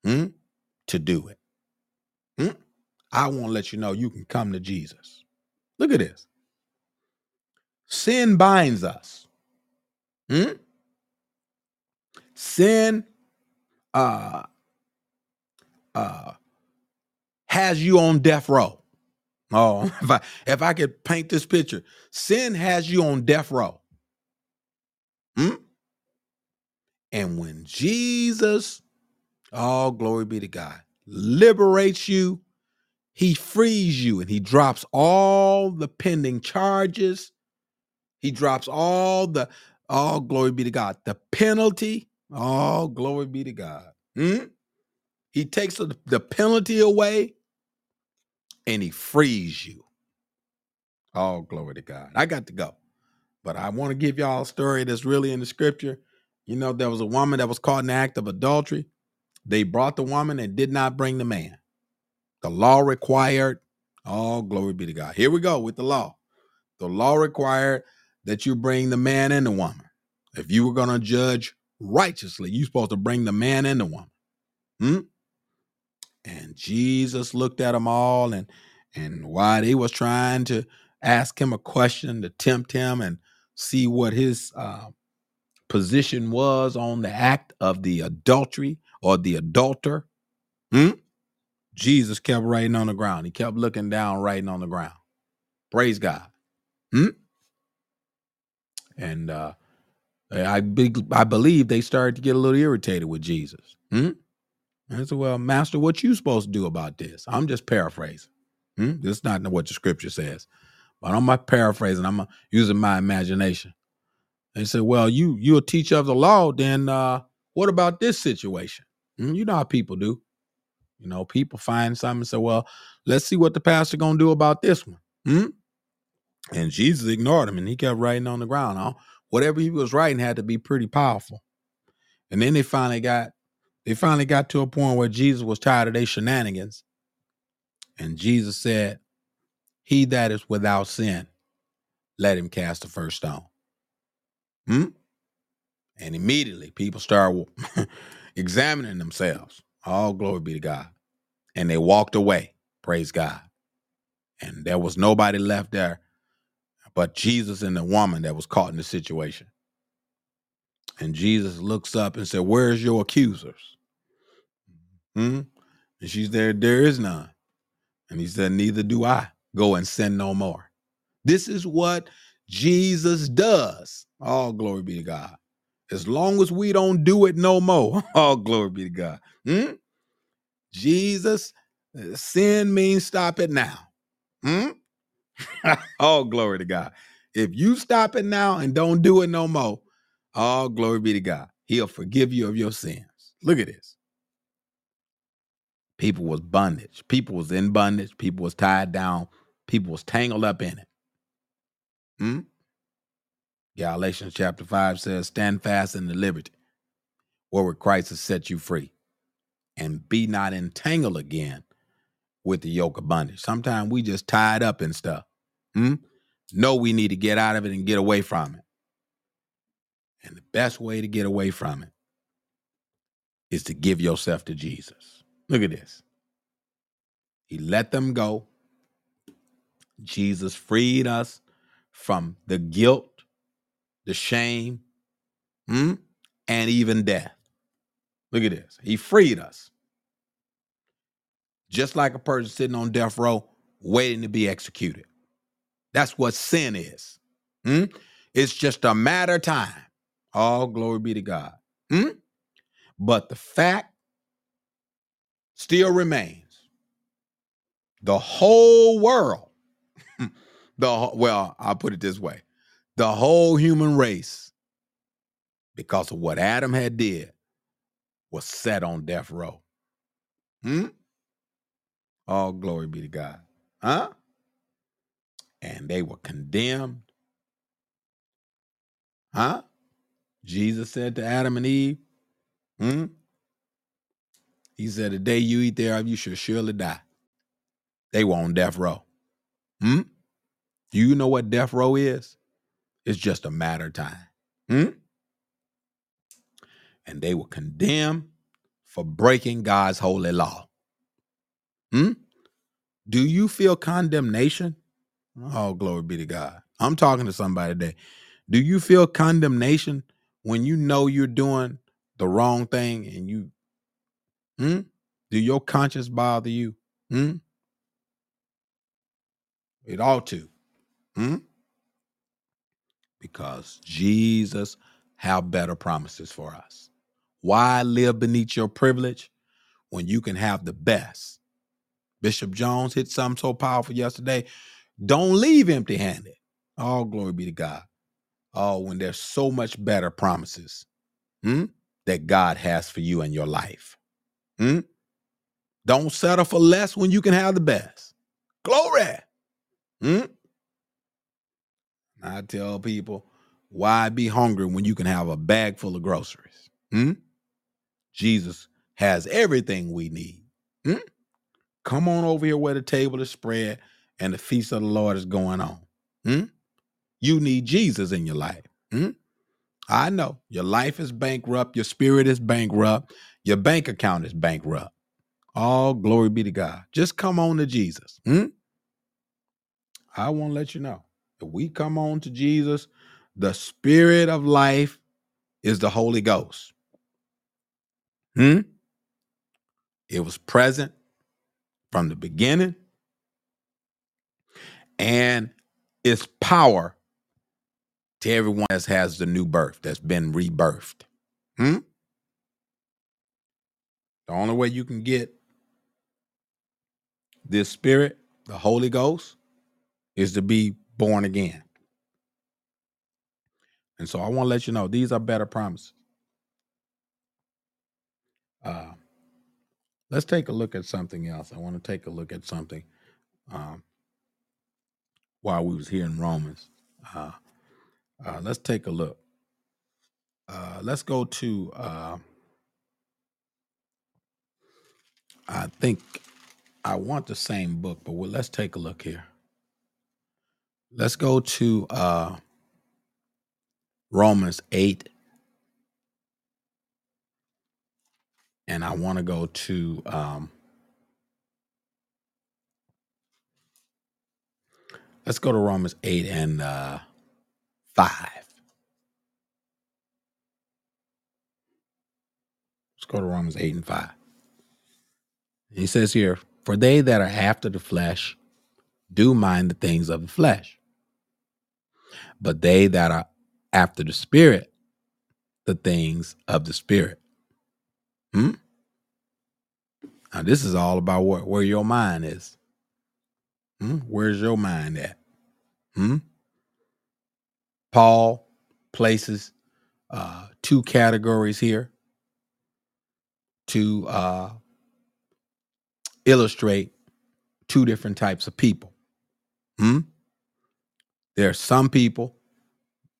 hmm, to do it. Hmm? I want to let you know you can come to Jesus. Look at this. Sin binds us. Hmm? Sin uh, uh, has you on death row. Oh, if I if I could paint this picture, sin has you on death row. Hmm? And when Jesus, all glory be to God, liberates you, he frees you and he drops all the pending charges. He drops all the, all glory be to God, the penalty. All glory be to God. Hmm? He takes the, the penalty away and he frees you. All glory to God. I got to go. But I want to give y'all a story that's really in the scripture. You know, there was a woman that was caught in the act of adultery. They brought the woman and did not bring the man. The law required, all glory be to God. Here we go with the law. The law required that you bring the man and the woman. If you were going to judge righteously, you're supposed to bring the man and the woman. Hmm? And Jesus looked at them all, and and while they was trying to ask him a question to tempt him and see what his uh, position was on the act of the adultery or the adulterer, hmm? Jesus kept writing on the ground. He kept looking down, writing on the ground. Praise God. Hmm? And uh, I be, I believe they started to get a little irritated with Jesus. Hmm? I said, Well, Master, what you supposed to do about this? I'm just paraphrasing. Hmm? This is not what the scripture says. But I'm not paraphrasing, I'm using my imagination. They said, Well, you you're a teacher of the law, then uh, what about this situation? Hmm? You know how people do. You know, people find something and say, Well, let's see what the pastor gonna do about this one. Hmm? And Jesus ignored him and he kept writing on the ground. Whatever he was writing had to be pretty powerful. And then they finally got they finally got to a point where Jesus was tired of their shenanigans. And Jesus said, He that is without sin, let him cast the first stone. Hmm? And immediately people start examining themselves. All glory be to God. And they walked away. Praise God. And there was nobody left there but Jesus and the woman that was caught in the situation. And Jesus looks up and said, Where's your accusers? Hmm? And she's there, there is none. And he said, Neither do I. Go and sin no more. This is what Jesus does. All glory be to God. As long as we don't do it no more, all glory be to God. Hmm? Jesus, uh, sin means stop it now. Hmm? all glory to God. If you stop it now and don't do it no more, all glory be to God. He'll forgive you of your sins. Look at this. People was bondage. People was in bondage. People was tied down. People was tangled up in it. Hmm? Galatians chapter 5 says, Stand fast in the liberty wherewith Christ has set you free, and be not entangled again with the yoke of bondage. Sometimes we just tied up in stuff. Hmm? Know we need to get out of it and get away from it. And the best way to get away from it is to give yourself to Jesus. Look at this. He let them go. Jesus freed us from the guilt, the shame, hmm, and even death. Look at this. He freed us. Just like a person sitting on death row waiting to be executed. That's what sin is. Hmm? It's just a matter of time. All glory be to God. Hmm? But the fact still remains the whole world, the well, I'll put it this way the whole human race, because of what Adam had did, was set on death row. Hmm? All glory be to God. Huh? And they were condemned. Huh? Jesus said to Adam and Eve, hmm? He said, The day you eat thereof, you shall surely die. They were on death row. Hmm? Do you know what death row is? It's just a matter of time. Hmm? And they were condemned for breaking God's holy law. Hmm? Do you feel condemnation? Oh, glory be to God. I'm talking to somebody today. Do you feel condemnation when you know you're doing the wrong thing and you hmm? Do your conscience bother you? Hmm? It ought to. Hmm? Because Jesus have better promises for us. Why live beneath your privilege when you can have the best? Bishop Jones hit something so powerful yesterday. Don't leave empty handed. All glory be to God. Oh, when there's so much better promises hmm, that God has for you in your life. Hmm? Don't settle for less when you can have the best. Glory. Hmm? I tell people, why be hungry when you can have a bag full of groceries? Hmm? Jesus has everything we need. Hmm? Come on over here where the table is spread and the feast of the Lord is going on. Hmm? You need Jesus in your life. Hmm? I know your life is bankrupt, your spirit is bankrupt, your bank account is bankrupt. All glory be to God. Just come on to Jesus. Hmm? I want to let you know if we come on to Jesus, the spirit of life is the Holy Ghost. Hmm? It was present from the beginning, and its power to everyone that has the new birth, that's been rebirthed. Hmm? The only way you can get this spirit, the Holy Ghost, is to be born again. And so I want to let you know these are better promises. Uh, let's take a look at something else. I want to take a look at something um, while we was here in Romans. Uh, uh, let's take a look. Uh, let's go to. Uh, I think I want the same book, but well, let's take a look here. Let's go to uh, Romans 8, and I want to go to um, let's go to Romans 8 and uh, 5. Let's go to Romans 8 and 5. He says here, For they that are after the flesh do mind the things of the flesh, but they that are after the spirit, the things of the spirit. Hmm? Now, this is all about what, where your mind is. Hmm? Where's your mind at? Hmm? Paul places uh, two categories here two uh, illustrate two different types of people. Hmm? There are some people,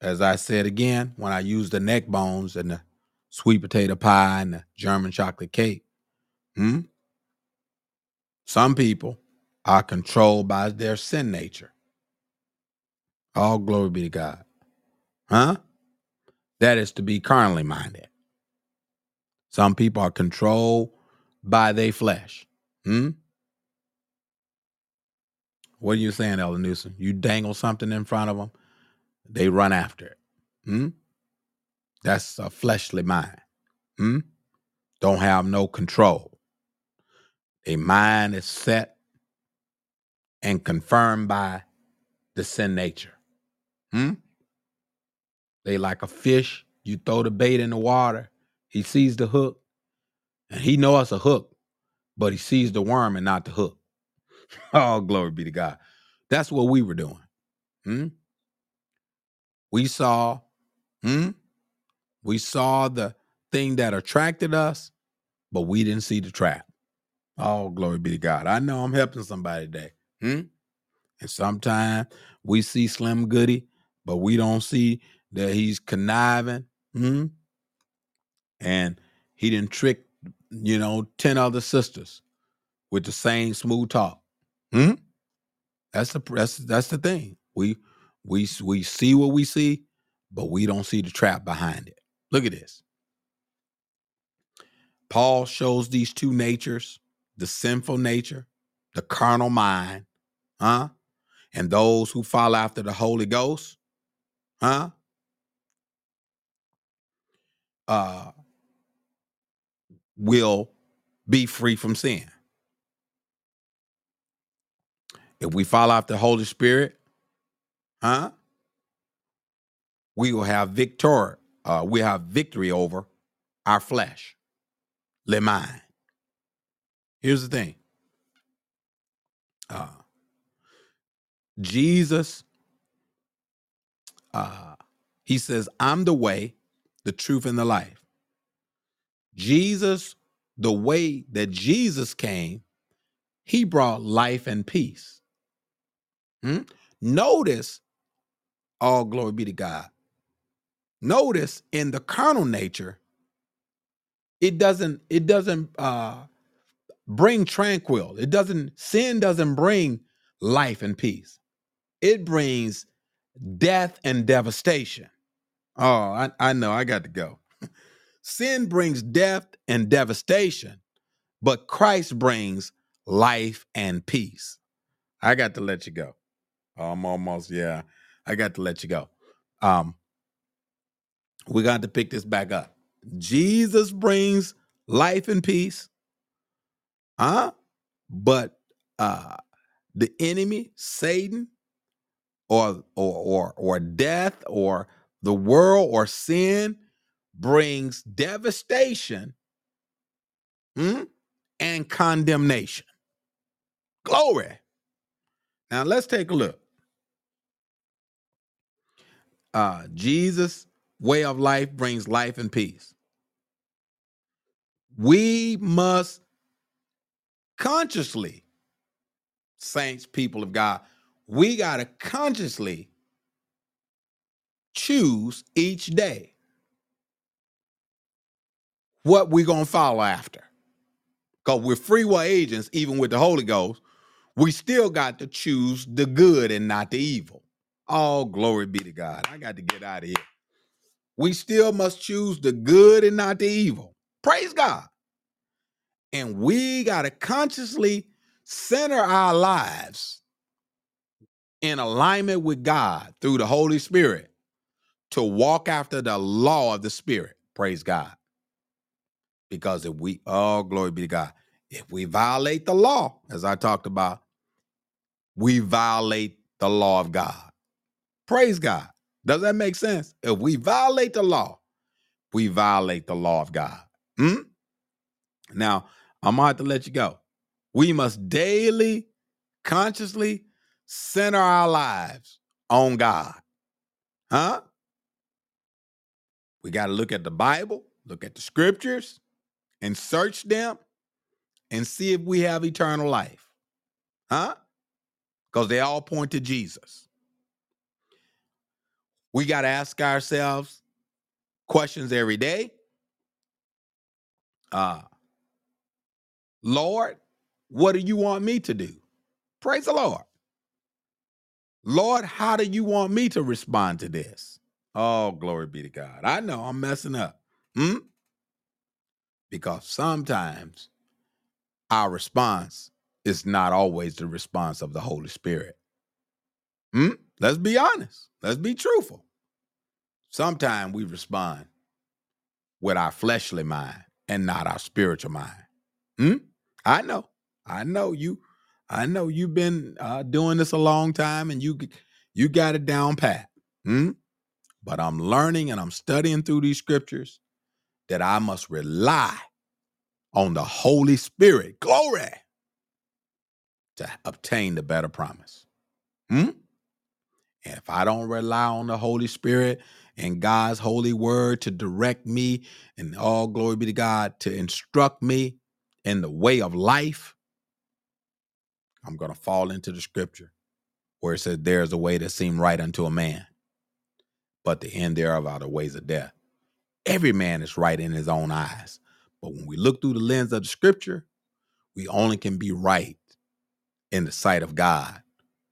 as I said again, when I use the neck bones and the sweet potato pie and the German chocolate cake. Hmm? Some people are controlled by their sin nature. All glory be to God. Huh? That is to be carnally minded. Some people are controlled by their flesh. Hmm? What are you saying, Elder Newsom? You dangle something in front of them, they run after it. Hmm? That's a fleshly mind. Hmm? Don't have no control. A mind is set and confirmed by the sin nature. Hmm? They like a fish. You throw the bait in the water, he sees the hook, and he knows it's a hook, but he sees the worm and not the hook. Oh, glory be to God. That's what we were doing. Hmm? We saw, hmm? We saw the thing that attracted us, but we didn't see the trap. Oh, glory be to God. I know I'm helping somebody today. Hmm? And sometimes we see Slim Goody, but we don't see that he's conniving. Hmm? And he didn't trick, you know, 10 other sisters with the same smooth talk. Hmm? That's the that's that's the thing. We we we see what we see, but we don't see the trap behind it. Look at this. Paul shows these two natures, the sinful nature, the carnal mind, huh? And those who follow after the Holy Ghost, huh? Uh will be free from sin. If we follow after the Holy Spirit, huh? We will have victor. Uh, we have victory over our flesh, le mind. Here's the thing. Uh, Jesus, uh, he says, I'm the way, the truth, and the life. Jesus, the way that Jesus came, he brought life and peace. Hmm? Notice, all glory be to God. Notice in the carnal nature, it doesn't, it doesn't uh bring tranquil. It doesn't, sin doesn't bring life and peace. It brings death and devastation. Oh, I, I know, I got to go. Sin brings death and devastation, but Christ brings life and peace. I got to let you go. I'm almost, yeah, I got to let you go. Um, we got to pick this back up. Jesus brings life and peace, huh? But uh the enemy, Satan, or or or or death, or the world, or sin brings devastation hmm, and condemnation. Glory. Now let's take a look. Uh, Jesus' way of life brings life and peace. We must consciously, saints, people of God, we got to consciously choose each day what we're going to follow after. Because we're free will agents, even with the Holy Ghost, we still got to choose the good and not the evil. All glory be to God. I got to get out of here. We still must choose the good and not the evil. Praise God. And we got to consciously center our lives in alignment with God through the Holy Spirit to walk after the law of the Spirit. Praise God. Because if we, oh, glory be to God, if we violate the law, as I talked about, we violate the law of God. Praise God. Does that make sense? If we violate the law, we violate the law of God. Hmm? Now, I'm going to have to let you go. We must daily, consciously center our lives on God. Huh? We got to look at the Bible, look at the scriptures, and search them and see if we have eternal life. Huh? Because they all point to Jesus. We got to ask ourselves questions every day. Uh, Lord, what do you want me to do? Praise the Lord. Lord, how do you want me to respond to this? Oh, glory be to God. I know I'm messing up. Hmm? Because sometimes our response is not always the response of the Holy Spirit. Hmm? Let's be honest. Let's be truthful. Sometimes we respond with our fleshly mind and not our spiritual mind. Hmm? I know. I know you. I know you've been uh, doing this a long time and you you got it down pat. Hmm? But I'm learning and I'm studying through these scriptures that I must rely on the Holy Spirit. Glory to obtain the better promise. Hmm? And if I don't rely on the Holy Spirit and God's holy word to direct me, and all glory be to God to instruct me in the way of life, I'm going to fall into the scripture where it says, There's a way that seems right unto a man, but the end thereof are the ways of death. Every man is right in his own eyes. But when we look through the lens of the scripture, we only can be right in the sight of God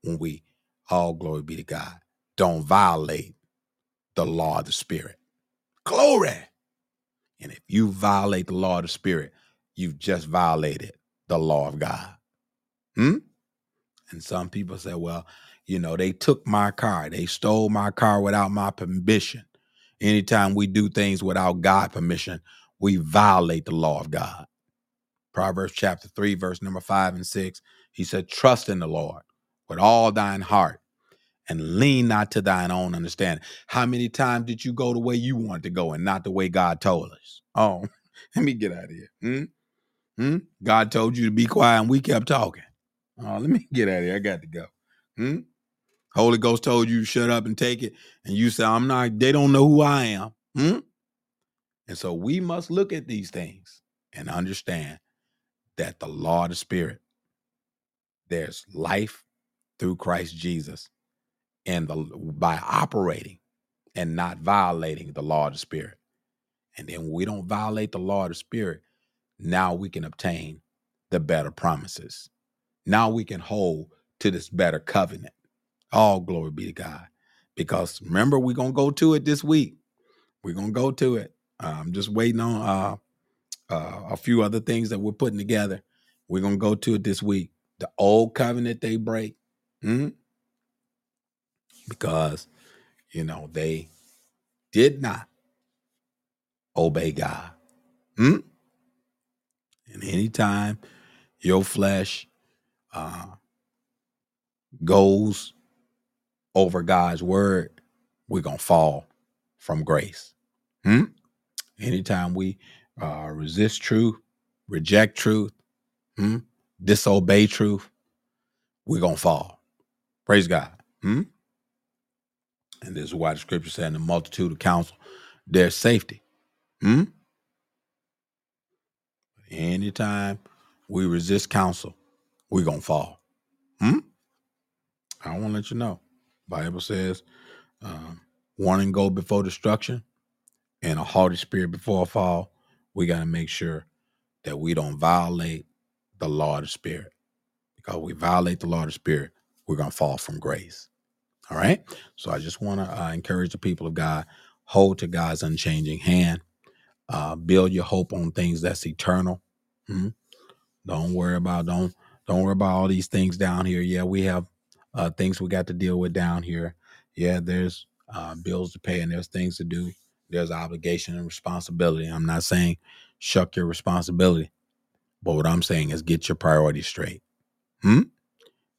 when we, all glory be to God, don't violate the law of the Spirit. Glory. And if you violate the law of the Spirit, you've just violated the law of God. Hmm? And some people say, well, you know, they took my car, they stole my car without my permission. Anytime we do things without God permission, we violate the law of God. Proverbs chapter 3, verse number 5 and 6, he said, Trust in the Lord with all thine heart and lean not to thine own understanding. How many times did you go the way you wanted to go and not the way God told us? Oh, let me get out of here. Hmm? Hmm? God told you to be quiet and we kept talking. Oh, let me get out of here. I got to go. Hmm? Holy Ghost told you shut up and take it. And you say, I'm not, they don't know who I am. Hmm? And so we must look at these things and understand that the law of the Spirit, there's life through Christ Jesus and the by operating and not violating the law of the spirit. And then we don't violate the law of the spirit, now we can obtain the better promises. Now we can hold to this better covenant. All glory be to God. Because remember, we're gonna go to it this week. We're gonna go to it. Uh, I'm just waiting on uh, uh, a few other things that we're putting together. We're gonna go to it this week. The old covenant they break. hmm Because you know they did not obey God. Hmm? And anytime your flesh uh, goes over God's word, we're going to fall from grace. Hmm? Anytime we uh, resist truth, reject truth, hmm? disobey truth, we're going to fall. Praise God. Hmm? And this is why the scripture said in the multitude of counsel, there's safety. Hmm? Anytime we resist counsel, we're going to fall. Hmm? I want to let you know. Bible says, um, warning go before destruction and a haughty spirit before a fall. We got to make sure that we don't violate the law of the spirit. Because we violate the law of the spirit, we're going to fall from grace. All right. So I just want to uh, encourage the people of God, hold to God's unchanging hand, uh, build your hope on things that's eternal. Hmm? Don't worry about don't don't worry about all these things down here. Yeah, we have uh, things we got to deal with down here. Yeah, there's uh, bills to pay and there's things to do. There's obligation and responsibility. I'm not saying shuck your responsibility, but what I'm saying is get your priorities straight. Hmm?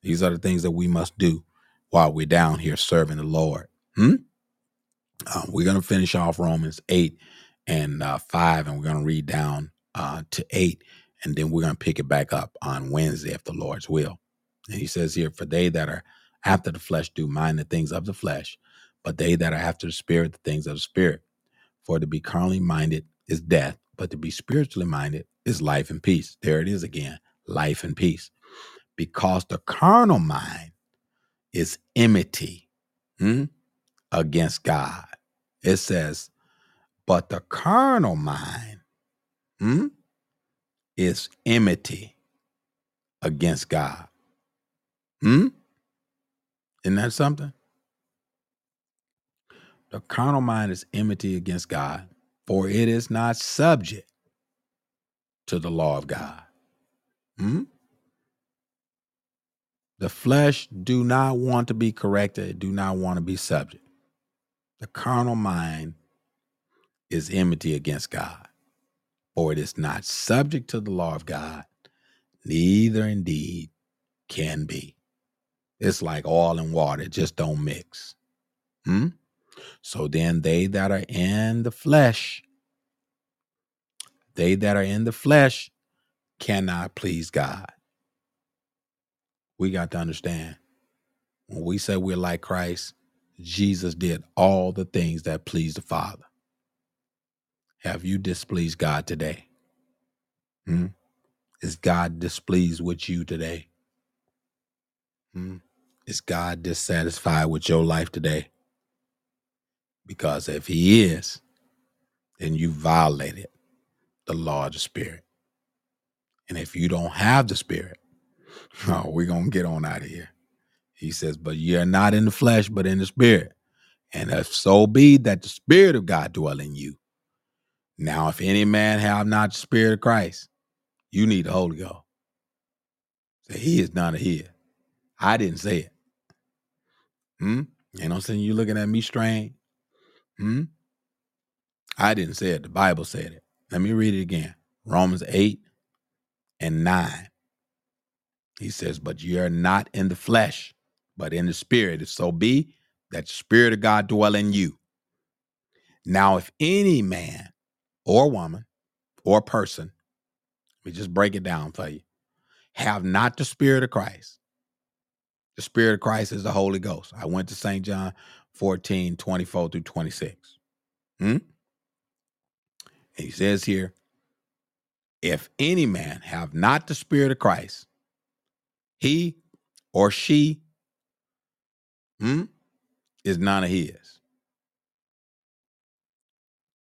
These are the things that we must do while we're down here serving the Lord. Hmm? Uh, we're going to finish off Romans 8 and uh, 5, and we're going to read down uh, to 8, and then we're going to pick it back up on Wednesday if the Lord's will. And he says here, For they that are after the flesh do mind the things of the flesh, but they that are after the spirit, the things of the spirit. For to be carnally minded is death, but to be spiritually minded is life and peace. There it is again life and peace. Because the carnal mind is enmity hmm, against God. It says, but the carnal mind hmm, is enmity against God. Hmm? Isn't that something? The carnal mind is enmity against God, for it is not subject to the law of God. Hmm? The flesh do not want to be corrected, do not want to be subject. The carnal mind is enmity against God, for it is not subject to the law of God, neither indeed can be. It's like oil and water, just don't mix. Hmm? So then they that are in the flesh, they that are in the flesh cannot please God. We got to understand when we say we're like Christ, Jesus did all the things that pleased the Father. Have you displeased God today? Hmm? Is God displeased with you today? Hmm? Is God dissatisfied with your life today? Because if He is, then you violated the law of the Spirit. And if you don't have the Spirit, oh, we're going to get on out of here. He says, But you're not in the flesh, but in the Spirit. And if so be that the Spirit of God dwell in you. Now, if any man have not the Spirit of Christ, you need the Holy Ghost. So he is of his. I didn't say it. Hmm? You know I'm saying? You looking at me strange? Hmm? I didn't say it. The Bible said it. Let me read it again. Romans 8 and 9. He says, But ye are not in the flesh, but in the spirit. If so be that the spirit of God dwell in you. Now, if any man or woman or person, let me just break it down for you, have not the spirit of Christ, the spirit of Christ is the Holy Ghost. I went to St. John 14, 24 through 26. Hmm? And he says here, if any man have not the spirit of Christ, he or she hmm, is none of his.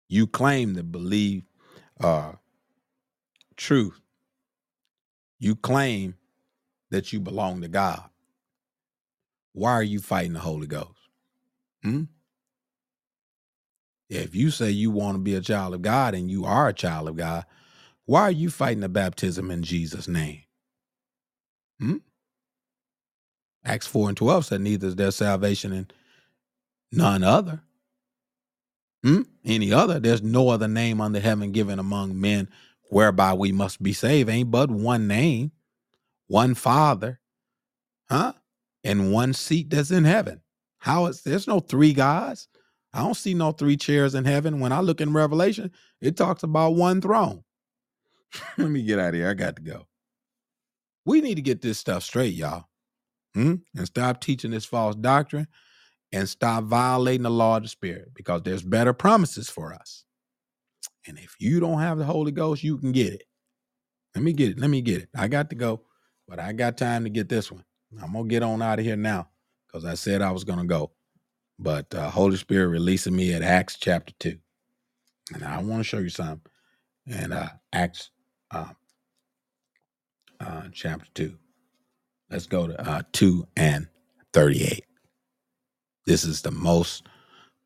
You claim to believe uh, truth. You claim that you belong to God. Why are you fighting the Holy Ghost? Hmm? If you say you want to be a child of God and you are a child of God, why are you fighting the baptism in Jesus' name? Hmm? Acts 4 and 12 said, Neither is there salvation in none other. Hmm? Any other. There's no other name under heaven given among men whereby we must be saved. Ain't but one name, one Father, huh? And one seat that's in heaven. How is there's no three gods? I don't see no three chairs in heaven. When I look in Revelation, it talks about one throne. Let me get out of here. I got to go. We need to get this stuff straight, y'all. Hmm? And stop teaching this false doctrine and stop violating the law of the Spirit because there's better promises for us. And if you don't have the Holy Ghost, you can get it. Let me get it. Let me get it. I got to go, but I got time to get this one. I'm to get on out of here now because I said I was to go. But uh, Holy Spirit releasing me at Acts chapter 2. And I want to show you something. And uh, Acts uh, uh, chapter 2. Let's go to uh, 2 and 38. This is the most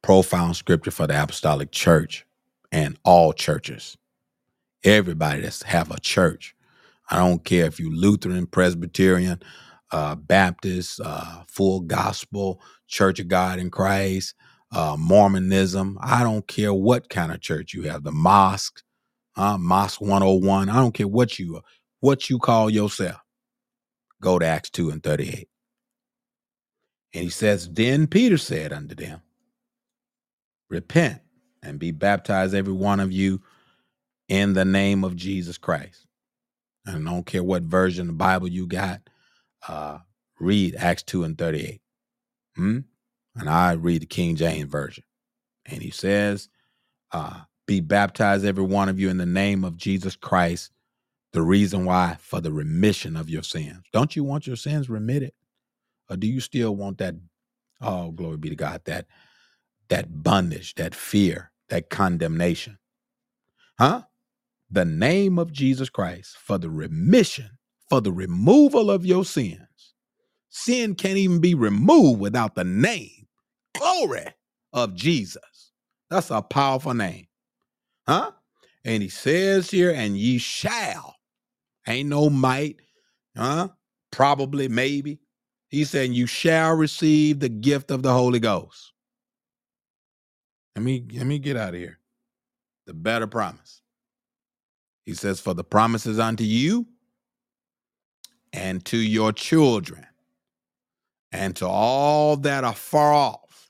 profound scripture for the apostolic church and all churches. Everybody that's have a church. I don't care if you Lutheran, Presbyterian, uh, Baptist, uh, Full Gospel, Church of God in Christ, uh, Mormonism. I don't care what kind of church you have. The mosque, uh, Mosque 101. I don't care what you what you call yourself. Go to Acts 2 and 38. And he says, Then Peter said unto them, Repent and be baptized, every one of you, in the name of Jesus Christ. And I don't care what version of the Bible you got, uh, read Acts 2 and 38. Hmm? And I read the King James Version. And he says, uh, Be baptized, every one of you, in the name of Jesus Christ. The reason why, for the remission of your sins. Don't you want your sins remitted? Or do you still want that? Oh, glory be to God, that that bondage, that fear, that condemnation. Huh? The name of Jesus Christ for the remission, for the removal of your sins. Sin can't even be removed without the name, glory of Jesus. That's a powerful name. Huh? And he says here, and ye shall. Ain't no might, huh? Probably, maybe. He's saying you shall receive the gift of the Holy Ghost. Let me let me get out of here. The better promise. He says, For the promises unto you and to your children and to all that are far off.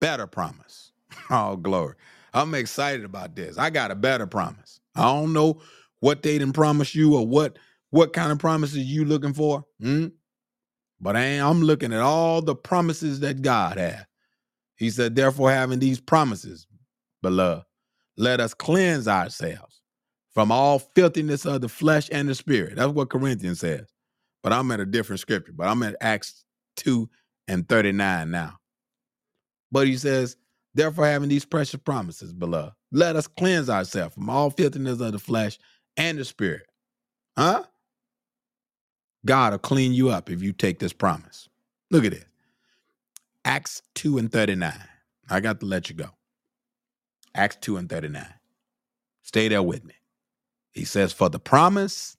Better promise. Oh, glory. I'm excited about this. I got a better promise. I don't know what they didn't promise you or what what kind of promises you looking for. Hmm? But I am looking at all the promises that God has. He said, therefore, having these promises, beloved, let us cleanse ourselves from all filthiness of the flesh and the spirit. That's what Corinthians says. But I'm at a different scripture, but I'm at Acts 2 and 39 now. But he says, therefore, having these precious promises, beloved, let us cleanse ourselves from all filthiness of the flesh and the spirit. Huh? God will clean you up if you take this promise. Look at it. Acts 2 and 39. I got to let you go. Acts 2 and 39. Stay there with me. He says, For the promise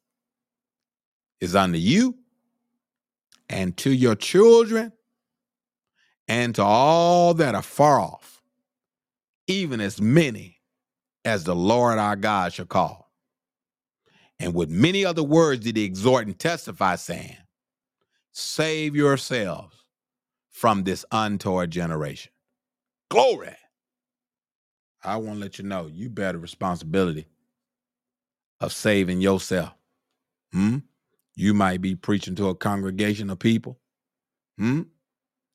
is unto you and to your children and to all that are far off, even as many as the Lord our God shall call. And with many other words did he exhort and testify, saying, Save yourselves from this untoward generation. Glory. I want to let you know you bear the responsibility of saving yourself. Hmm? You might be preaching to a congregation of people hmm,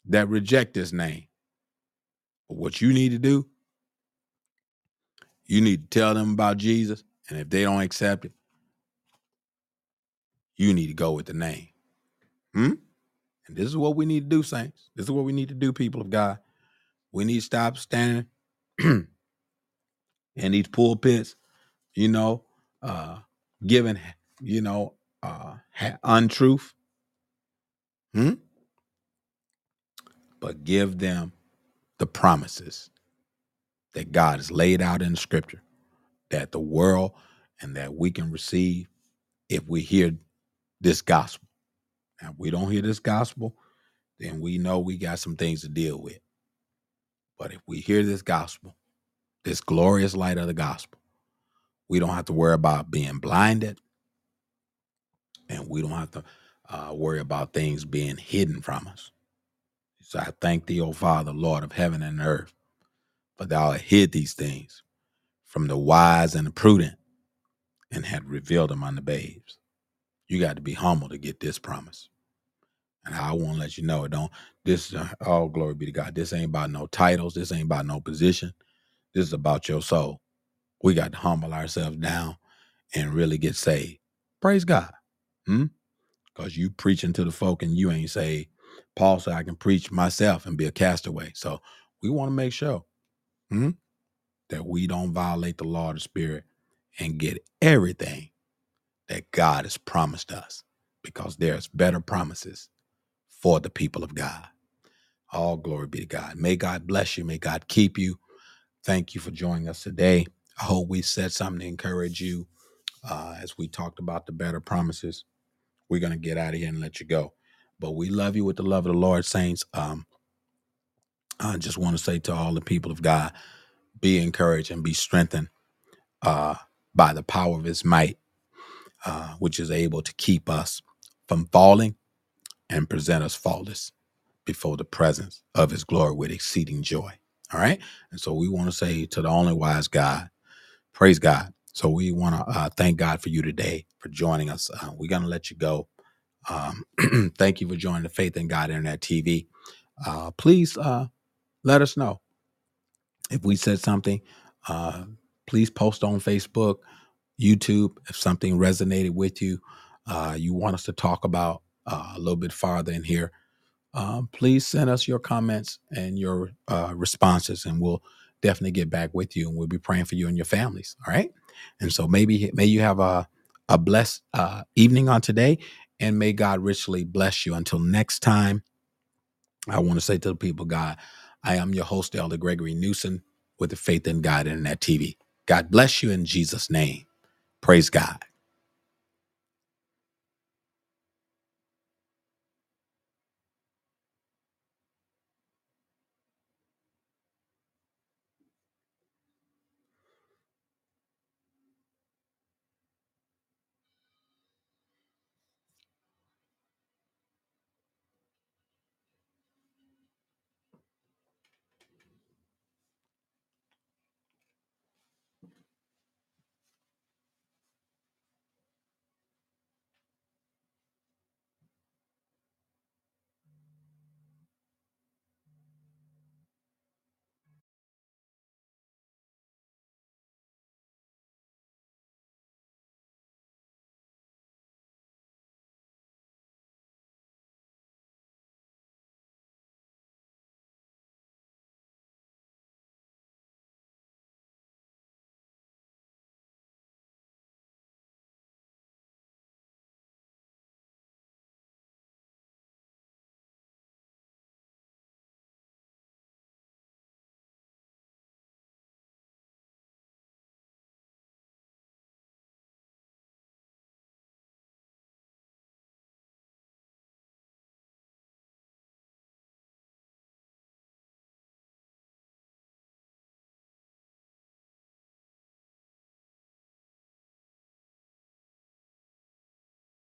that reject this name. But what you need to do, you need to tell them about Jesus. And if they don't accept it, you need to go with the name. Hmm? And this is what we need to do, saints. This is what we need to do, people of God. We need to stop standing in these pulpits, you know, uh, giving, you know, uh, untruth. Hmm? But give them the promises that God has laid out in scripture that the world and that we can receive if we hear this gospel. Now, if we don't hear this gospel, then we know we got some things to deal with. But if we hear this gospel, this glorious light of the gospel, we don't have to worry about being blinded, and we don't have to uh, worry about things being hidden from us. So I thank thee, O Father, Lord of heaven and earth, for thou hast hid these things from the wise and the prudent and had revealed them unto babes. You got to be humble to get this promise. And I want to let you know, it don't this uh, all glory be to God. This ain't about no titles. This ain't about no position. This is about your soul. We got to humble ourselves down and really get saved. Praise God. Hmm? Because you preaching to the folk and you ain't saved. Paul said I can preach myself and be a castaway. So we want to make sure hmm, that we don't violate the law of the spirit and get everything that God has promised us because there's better promises for the people of God. All glory be to God. May God bless you. May God keep you. Thank you for joining us today. I hope we said something to encourage you uh, as we talked about the better promises. We're going to get out of here and let you go. But we love you with the love of the Lord, saints. Um, I just want to say to all the people of God, be encouraged and be strengthened uh, by the power of his might, uh, which is able to keep us from falling and present us faultless before the presence of his glory with exceeding joy. All right. And so we want to say to the only wise God, praise God. So we want to uh, thank God for you today for joining us. Uh, we're going to let you go. Um, thank you for joining the Faith in God Internet TV. Uh, please uh, let us know if we said something. Uh, please post on Facebook, YouTube if something resonated with you. Uh, you want us to talk about uh, a little bit farther in here um, please send us your comments and your uh, responses, and we'll definitely get back with you, and we'll be praying for you and your families. All right. And so maybe may you have a a blessed uh, evening on today, and may God richly bless you. Until next time, I want to say to the people, God, I am your host, Elder Gregory Newsom, with the Faith in God Internet TV. God bless you in Jesus' name. Praise God.